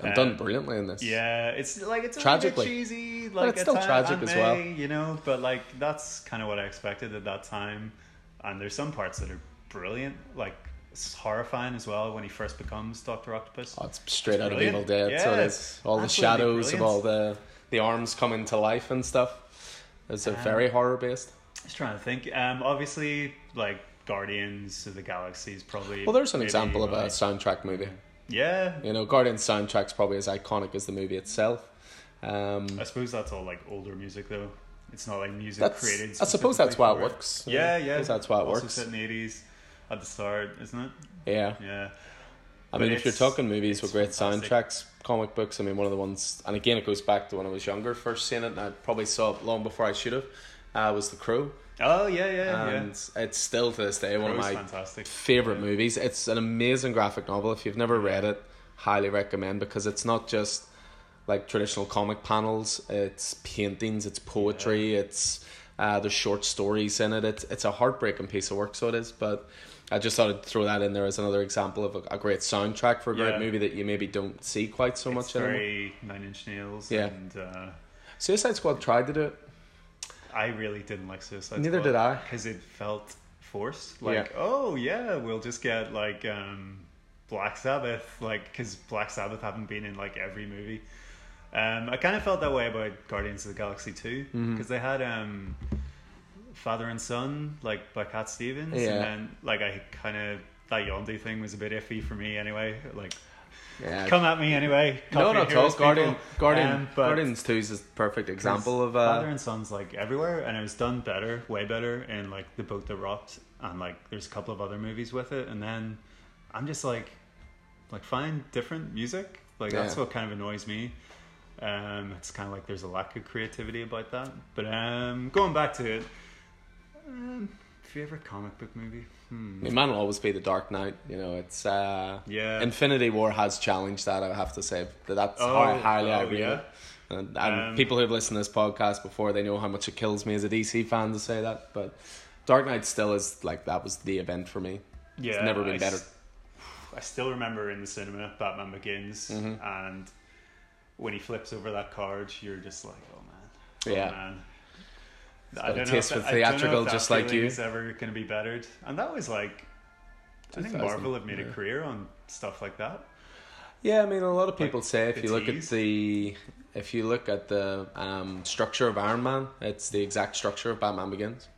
And Um, done brilliantly in this. Yeah, it's like it's Tragically. a little bit cheesy, like it's at still tragic Aunt as well. You know. But like that's kind of what I expected at that time. And there's some parts that are brilliant, like it's horrifying as well when he first becomes Doctor Octopus. Oh, it's straight out Brilliant. of Evil Dead. so Yeah, it is. All the shadows of all the the arms coming to life and stuff. It's a Um, very horror based. Just trying to think. Um, obviously, like Guardians of the Galaxy is probably. Well, there's an example of a soundtrack movie. Yeah, You know, Guardian's soundtrack's probably as iconic as the movie itself. Um, I suppose that's all like older music though. It's not like music that's, created. I suppose that's why it works. Yeah, yeah. that's why it also works. set in the eighties at the start, isn't it? Yeah. Yeah. I But mean, if you're talking movies with great fantastic. soundtracks, comic books, I mean, one of the ones, and again, it goes back to when I was younger, first seeing it, and I probably saw it long before I should have, uh, was The Crow. Oh yeah, yeah, and it's still to this day yeah. one of my fantastic. favorite Yeah. movies. It's an amazing graphic novel. If you've never read it, highly recommend because it's not just like traditional comic panels. It's paintings. It's poetry. It's uh, there's short stories in it. It's it's a heartbreaking piece of work. So it is. But I just thought I'd throw that in there as another example of a, a great soundtrack for a great Yeah. movie that you maybe don't see quite so it's much anymore. very Nine Inch Nails. Yeah. and uh, Suicide Squad tried to do it. I really didn't like Suicide Neither did I. because it felt forced. Like, Yeah. oh yeah, we'll just get like um, Black Sabbath, like because Black Sabbath haven't been in like every movie. Um, I kind of felt that way about Guardians of the Galaxy too, because they had um, Father and Son, like by Cat Stevens, Yeah. and then like I kind of that Yondu thing was a bit iffy for me anyway. Like, Yeah. come at me anyway. no, at all. Guardian. Guardian, Um, Guardians Two is a perfect example of Father uh, and Son's like everywhere, and it was done better, way better in like the boat that rocked, and like there's a couple of other movies with it, and then I'm just like, like find different music, like that's what kind of annoys me. Um, it's kind of like there's a lack of creativity about that. But um, going back to it, um, favorite comic book movie? I Hmm. mean, mine will always be the Dark Knight. You know, it's uh, Yeah. Infinity War has challenged that. I have to say that that's Oh, how highly I oh, rate yeah? it. And, and Um, people who've listened to this podcast before, they know how much it kills me as a DC fan to say that. But Dark Knight still is like that was the event for me. yeah, never been I better. s- I still remember in the cinema Batman Begins, Mhm. and when he flips over that card, you're just like, oh man, oh Yeah. man. I don't know if for that- I don't know if theatrical just like you. Is ever going to be bettered? And that was like, I think Marvel have made yeah. a career on stuff like that. Yeah, I mean, a lot of people Like, say if you look at the if you look at the um, structure of Iron Man, it's the exact structure of Batman Begins.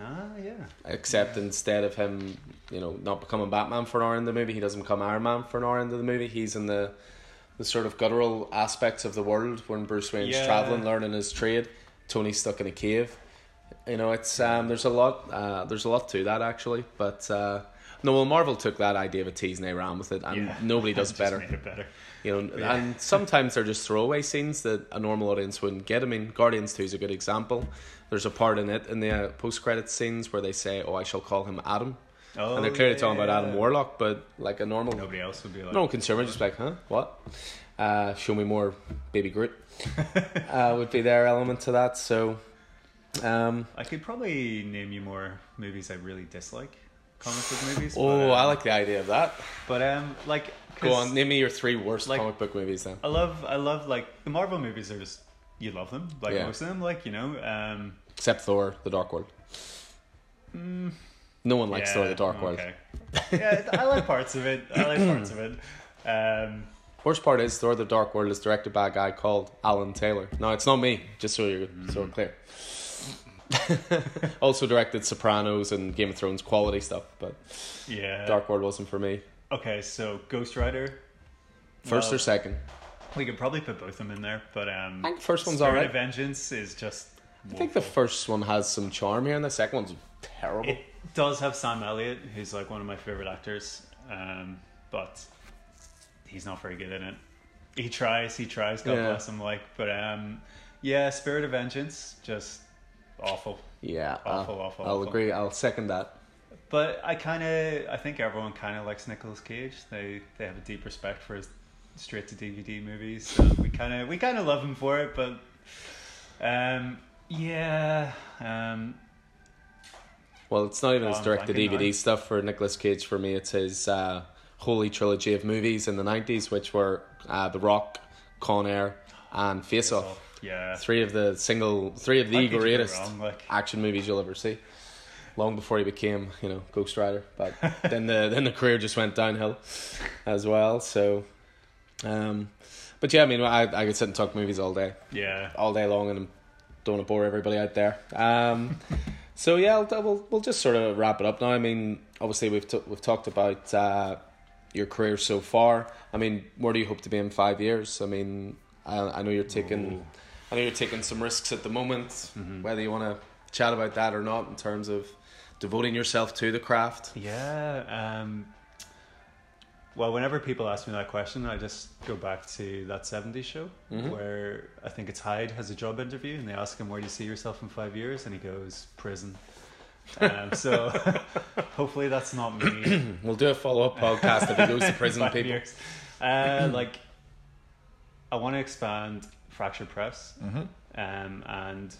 Ah, yeah. Except instead of him, you know, not becoming Batman for an hour in the movie, he doesn't become Iron Man for an hour into the movie. He's in the the sort of guttural aspects of the world when Bruce Wayne's Yeah. traveling, learning his trade. Tony's stuck in a cave. You know, it's um, there's a lot uh, there's a lot to that actually, but uh, no, well, Marvel took that idea of a tease and they ran with it, and Yeah. nobody <laughs> does better. Better. You know, Yeah. and <laughs> sometimes they're just throwaway scenes that a normal audience wouldn't get. I mean, Guardians Two is a good example. There's a part in it in the uh, post credit scenes where they say, "Oh, I shall call him Adam," Oh, and they're clearly yeah, talking about. Adam Warlock, but like a normal Nobody else would be like, no consumer just like, huh, what? Uh, show me more Baby Groot. <laughs> uh, would be their element to that. So, um, I could probably name you more movies I really dislike. comic book movies. Oh, but, um, I like the idea of that. But um, like, go on, name me your three worst like- comic book movies then. I love, I love like the Marvel movies are just you love them, like Yeah. most of them, like you know. Um, Except Thor, The Dark World. mm, No one likes Thor, The Dark World. yeah, I like parts of it. I like parts of it. Um, Worst part is Thor: The Dark World is directed by a guy called Alan Taylor. No, it's not me. Just so you're so we're clear. <laughs> also directed Sopranos and Game of Thrones quality stuff, but yeah. Dark World wasn't for me. Okay, so Ghost Rider. First Well, or second? We could probably put both of them in there, but um, I think first one's alright. Vengeance is just. I think the first one has some charm here, and the second one's terrible. It does have Sam Elliott, who's like one of my favorite actors, um, but he's not very good in it. He tries, he tries. God Yeah. bless him. Like, but um, yeah, Spirit of Vengeance, just awful. yeah, Awful, I'll, awful, I'll awful. agree. I'll second that. But I kind of, I think everyone kind of likes Nicolas Cage. They they have a deep respect for his straight to DVD movies. So we kind of we kind of love him for it. But um, yeah, um, Well, it's not even his I'm direct to DVD stuff for Nicolas Cage. For me, it's his uh, holy trilogy of movies in the nineties, which were uh, The Rock, Con Air, and Face Off. yeah. Three of the single, three of the greatest wrong, like- action movies you'll ever see. Long before he became, you know, Ghost Rider, but <laughs> then the then the career just went downhill, as well. So, um, but yeah, I mean, I I could sit and talk movies all day Yeah. all day long, and don't want to bore everybody out there. Um, so yeah, I'll, we'll we'll just sort of wrap it up now. I mean, obviously we've t- we've talked about uh, your career so far. I mean, where do you hope to be in five years? I mean, I, I know you're taking, I know you're taking some risks at the moment. Mm-hmm. Whether you want to chat about that or not, in terms of devoting yourself to the craft. Yeah. Um, well, whenever people ask me that question, I just go back to that 70s show Mhm. where I think it's Hyde has a job interview and they ask him, Where do you see yourself in five years? And he goes, Prison. Um, so <laughs> hopefully that's not me. <clears throat> We'll do a follow up podcast if he goes to prison, <laughs> Five people. years. Uh, <clears throat> like, I want to expand Fracture Press, Mm-hmm. um, and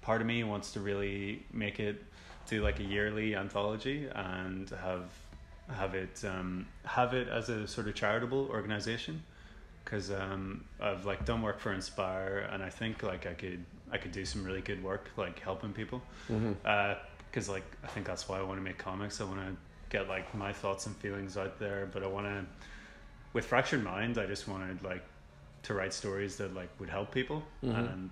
part of me wants to really make it do like a yearly anthology and have have it um, have it as a sort of charitable organization because um, I've like done work for Inspire and I think like I could I could do some really good work like helping people Mm-hmm. because like I think that's why I want to make comics. I want to get like my thoughts and feelings out there, but I want to with fractured mind. I just wanted like to write stories that like would help people, Mhm. and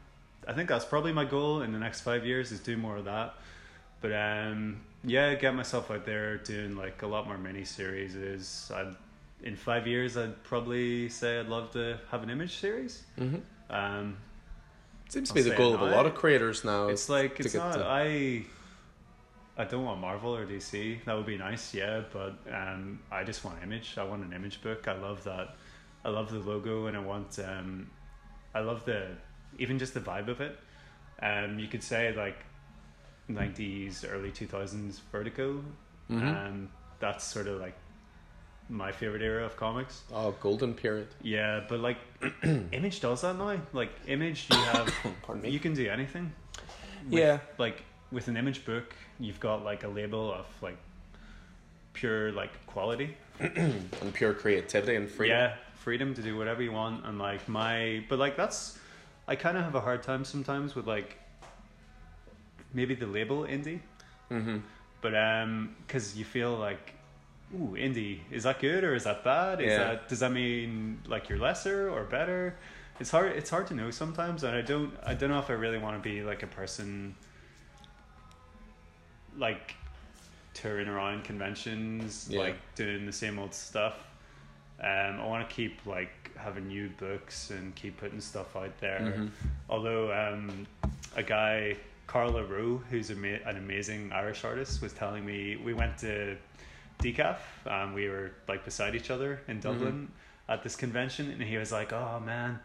I think that's probably my goal in the next five years is do more of that. But um, yeah, get myself out there doing like a lot more mini series. Is I in five years I'd probably say I'd love to have an image series. Mm-hmm. Um, Seems to I'll be the goal of a lot of creators now. it's like it's not to- I I don't want Marvel or DC. That would be nice, yeah, but um I just want image. I want an image book. I love that. I love the logo and I want um I love the even just the vibe of it. Um you could say like 90s early 2000s Vertigo. Mhm. Um that's sort of like my favorite era of comics. oh, golden period. Yeah, but like <clears throat> Image does that now. Like Image you have <coughs> Pardon me. you can do anything. With, Yeah. Like with an image book, you've got like a label of like pure like quality. <clears throat> and pure creativity and freedom. Yeah, freedom to do whatever you want and like my but like that's I kind of have a hard time sometimes with like maybe the label indie, Mm-hmm. but um cuz you feel like ooh, indie, is that good or is that bad? Is Yeah. that does that mean like you're lesser or better? It's hard it's hard to know sometimes and I don't I don't know if I really want to be like a person like touring around conventions, Yeah. like doing the same old stuff. Um, I want to keep like having new books and keep putting stuff out there. Mhm. Although um, a guy, Carla Rowe, who's ama- an amazing Irish artist, was telling me we went to Decaf and we were like beside each other in Dublin at this convention, and he was like, "Oh man,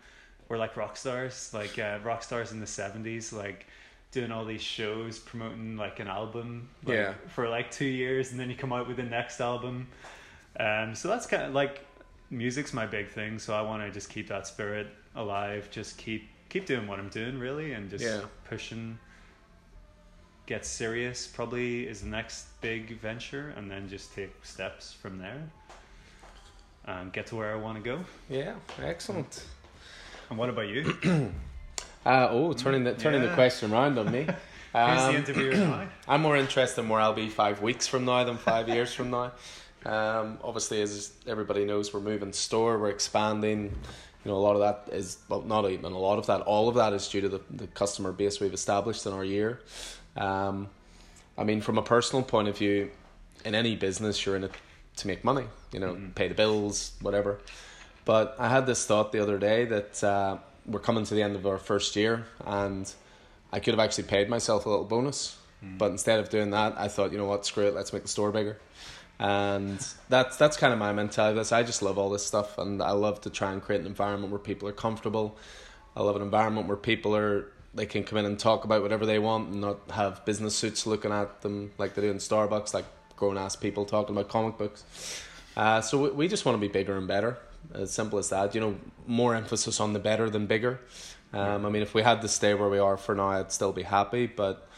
we're like rock stars, like uh, rock stars in the '70s, like." Doing all these shows, promoting like an album, like, Yeah. for like two years, and then you come out with the next album. Um, so that's kind of like music's my big thing. So I want to just keep that spirit alive. Just keep keep doing what I'm doing, really, and just Yeah. pushing get Sirius probably is the next big venture, and then just take steps from there and get to where I want to go. Yeah, excellent. And what about you? <clears throat> Uh, oh, turning the turning the question around on me. <laughs> Who's Um, the interviewer? <clears throat> I'm more interested in where I'll be five weeks from now than five years from now. Um, obviously, as everybody knows, we're moving store, we're expanding. You know, a lot of that is, well, not even a lot of that, all of that is due to the, the customer base we've established in our year. Um, I mean, from a personal point of view, in any business, you're in it to make money, you know, pay the bills, whatever. But I had this thought the other day that uh, we're coming to the end of our first year and I could have actually paid myself a little bonus. But instead of doing that, I thought, you know what, screw it, let's make the store bigger. And that's that's kind of my mentality. That's I just love all this stuff, and I love to try and create an environment where people are comfortable. I love an environment where people are they can come in and talk about whatever they want and not have business suits looking at them like they do in Starbucks, like grown ass people talking about comic books. Uh, so we, we just want to be bigger and better. As simple as that. You know, more emphasis on the better than bigger. Um, I mean, if we had to stay where we are for now, I'd still be happy. But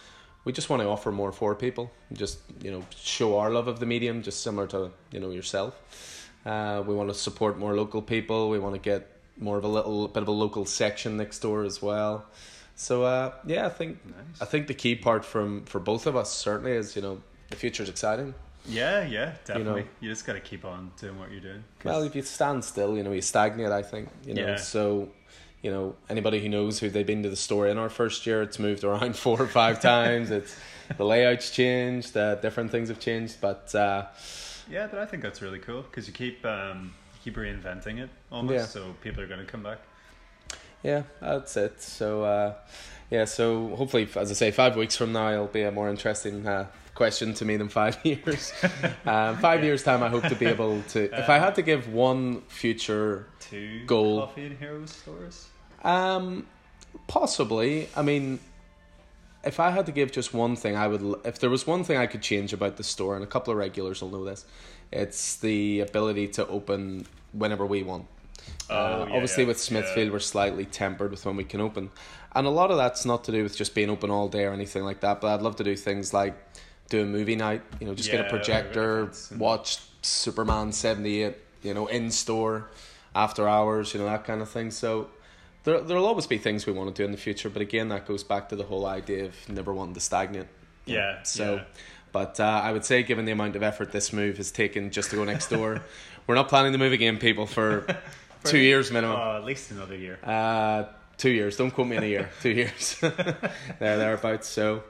we just want to offer more for people. Just you know, show our love of the medium, just similar to you know yourself. Uh, we want to support more local people. We want to get more of a little bit of a local section next door as well. So uh, yeah, I think Nice. I think the key part from for both of us certainly is you know the future's exciting. Yeah, yeah, definitely. know. You, just got to keep on doing what you're doing. Well, if you stand still, you know, you stagnate, I think. You know, Yeah. so you know, anybody who knows who they've been to the store in our first year, it's moved around <laughs> four or five times. It's the layout's changed, uh, different things have changed, but uh, yeah, but I think that's really cool because you keep um, you keep reinventing it almost, Yeah. so people are going to come back. Yeah, that's it. So uh, yeah, so hopefully, as I say, five weeks from now, it'll be a more interesting uh, question to me than five <laughs> years. <laughs> um, five years time, I hope to be able to. <laughs> If I had to give one future Two Goal. coffee and heroes stores. Um, possibly. I mean, if I had to give just one thing, I would. If there was one thing I could change about the store, and a couple of regulars will know this, it's the ability to open whenever we want. Oh, Uh, yeah, obviously, yeah, with Smithfield, yeah. we're slightly tempered with when we can open, and a lot of that's not to do with just being open all day or anything like that. But I'd love to do things like do a movie night. You know, just get a projector, watch Superman seventy eight. You know, in store, after hours. You know that kind of thing. So there there'll always be things we want to do in the future. But again, that goes back to the whole idea of never wanting to stagnate. Yeah. So, but uh, I would say, given the amount of effort this move has taken just to go next door, <laughs> we're not planning to move again, people, for two years minimum. Oh, at least another year. Uh, two years. Don't quote me in a year. two years. <laughs> <laughs> there, thereabouts. So,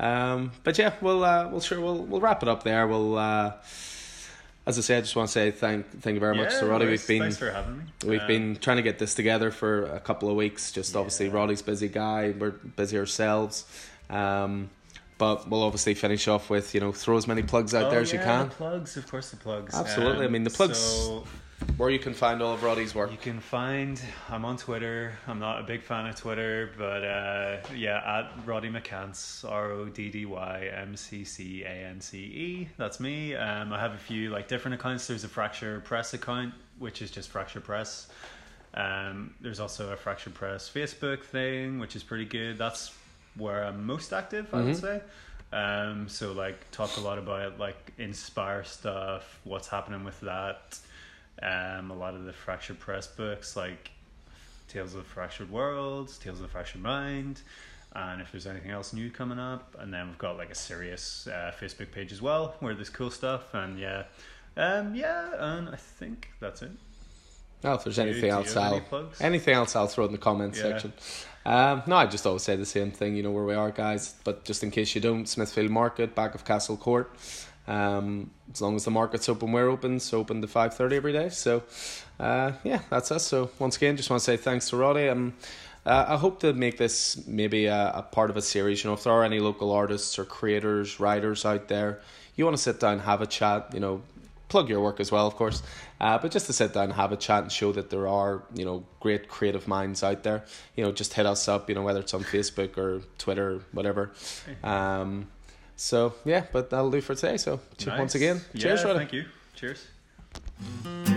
um, but yeah, we'll uh, we'll sure we'll we'll wrap it up there. We'll. Uh, as I said, I just want to say thank thank you very much to Roddy. We've been Thanks for having me. We've Um, been trying to get this together for a couple of weeks. Just obviously, Yeah. Roddy's busy guy. We're busy ourselves. Um, but we'll obviously finish off with you know throw as many plugs out oh, there as yeah, you can. The plugs, of course, the plugs. Absolutely. I mean, the plugs- So Where you can find all of Roddy's work. you can find. I'm on Twitter. I'm not a big fan of Twitter, but uh, yeah, at Roddy McCance, R O D D Y M C C A N C E. That's me. Um, I have a few like different accounts. There's a Fracture Press account, which is just Fracture Press. Um, there's also a Fracture Press Facebook thing, which is pretty good. That's where I'm most active, I would Mhm. say. Um, so like talk a lot about like inspire stuff, what's happening with that. Um, a lot of the Fractured Press books, like Tales of the Fractured Worlds, Tales of the Fractured Mind, and if there's anything else new coming up, and then we've got like a Sirius uh, Facebook page as well where there's cool stuff, and yeah, um, yeah, and I think that's it. Oh, if there's Do anything you else, I'll plugs? anything else I'll throw in the comments Yeah. section. Um, no, I just always say the same thing. You know where we are, guys. But just in case you don't, Smithfield Market, back of Castle Court. Um, as long as the market's open, we're open. So open to five thirty every day. So, uh, yeah, that's us. So once again, just want to say thanks to Roddy. Um, uh, I hope to make this maybe a, a part of a series. You know, if there are any local artists or creators, writers out there, you want to sit down, have a chat. You know, plug your work as well, of course. Uh, but just to sit down and have a chat and show that there are, you know, great creative minds out there. You know, just hit us up. You know, whether it's on Facebook or Twitter, whatever. <laughs> Um, so yeah, but that'll do for today. So Nice. once again, cheers, yeah, Roddy. Thank you. Cheers.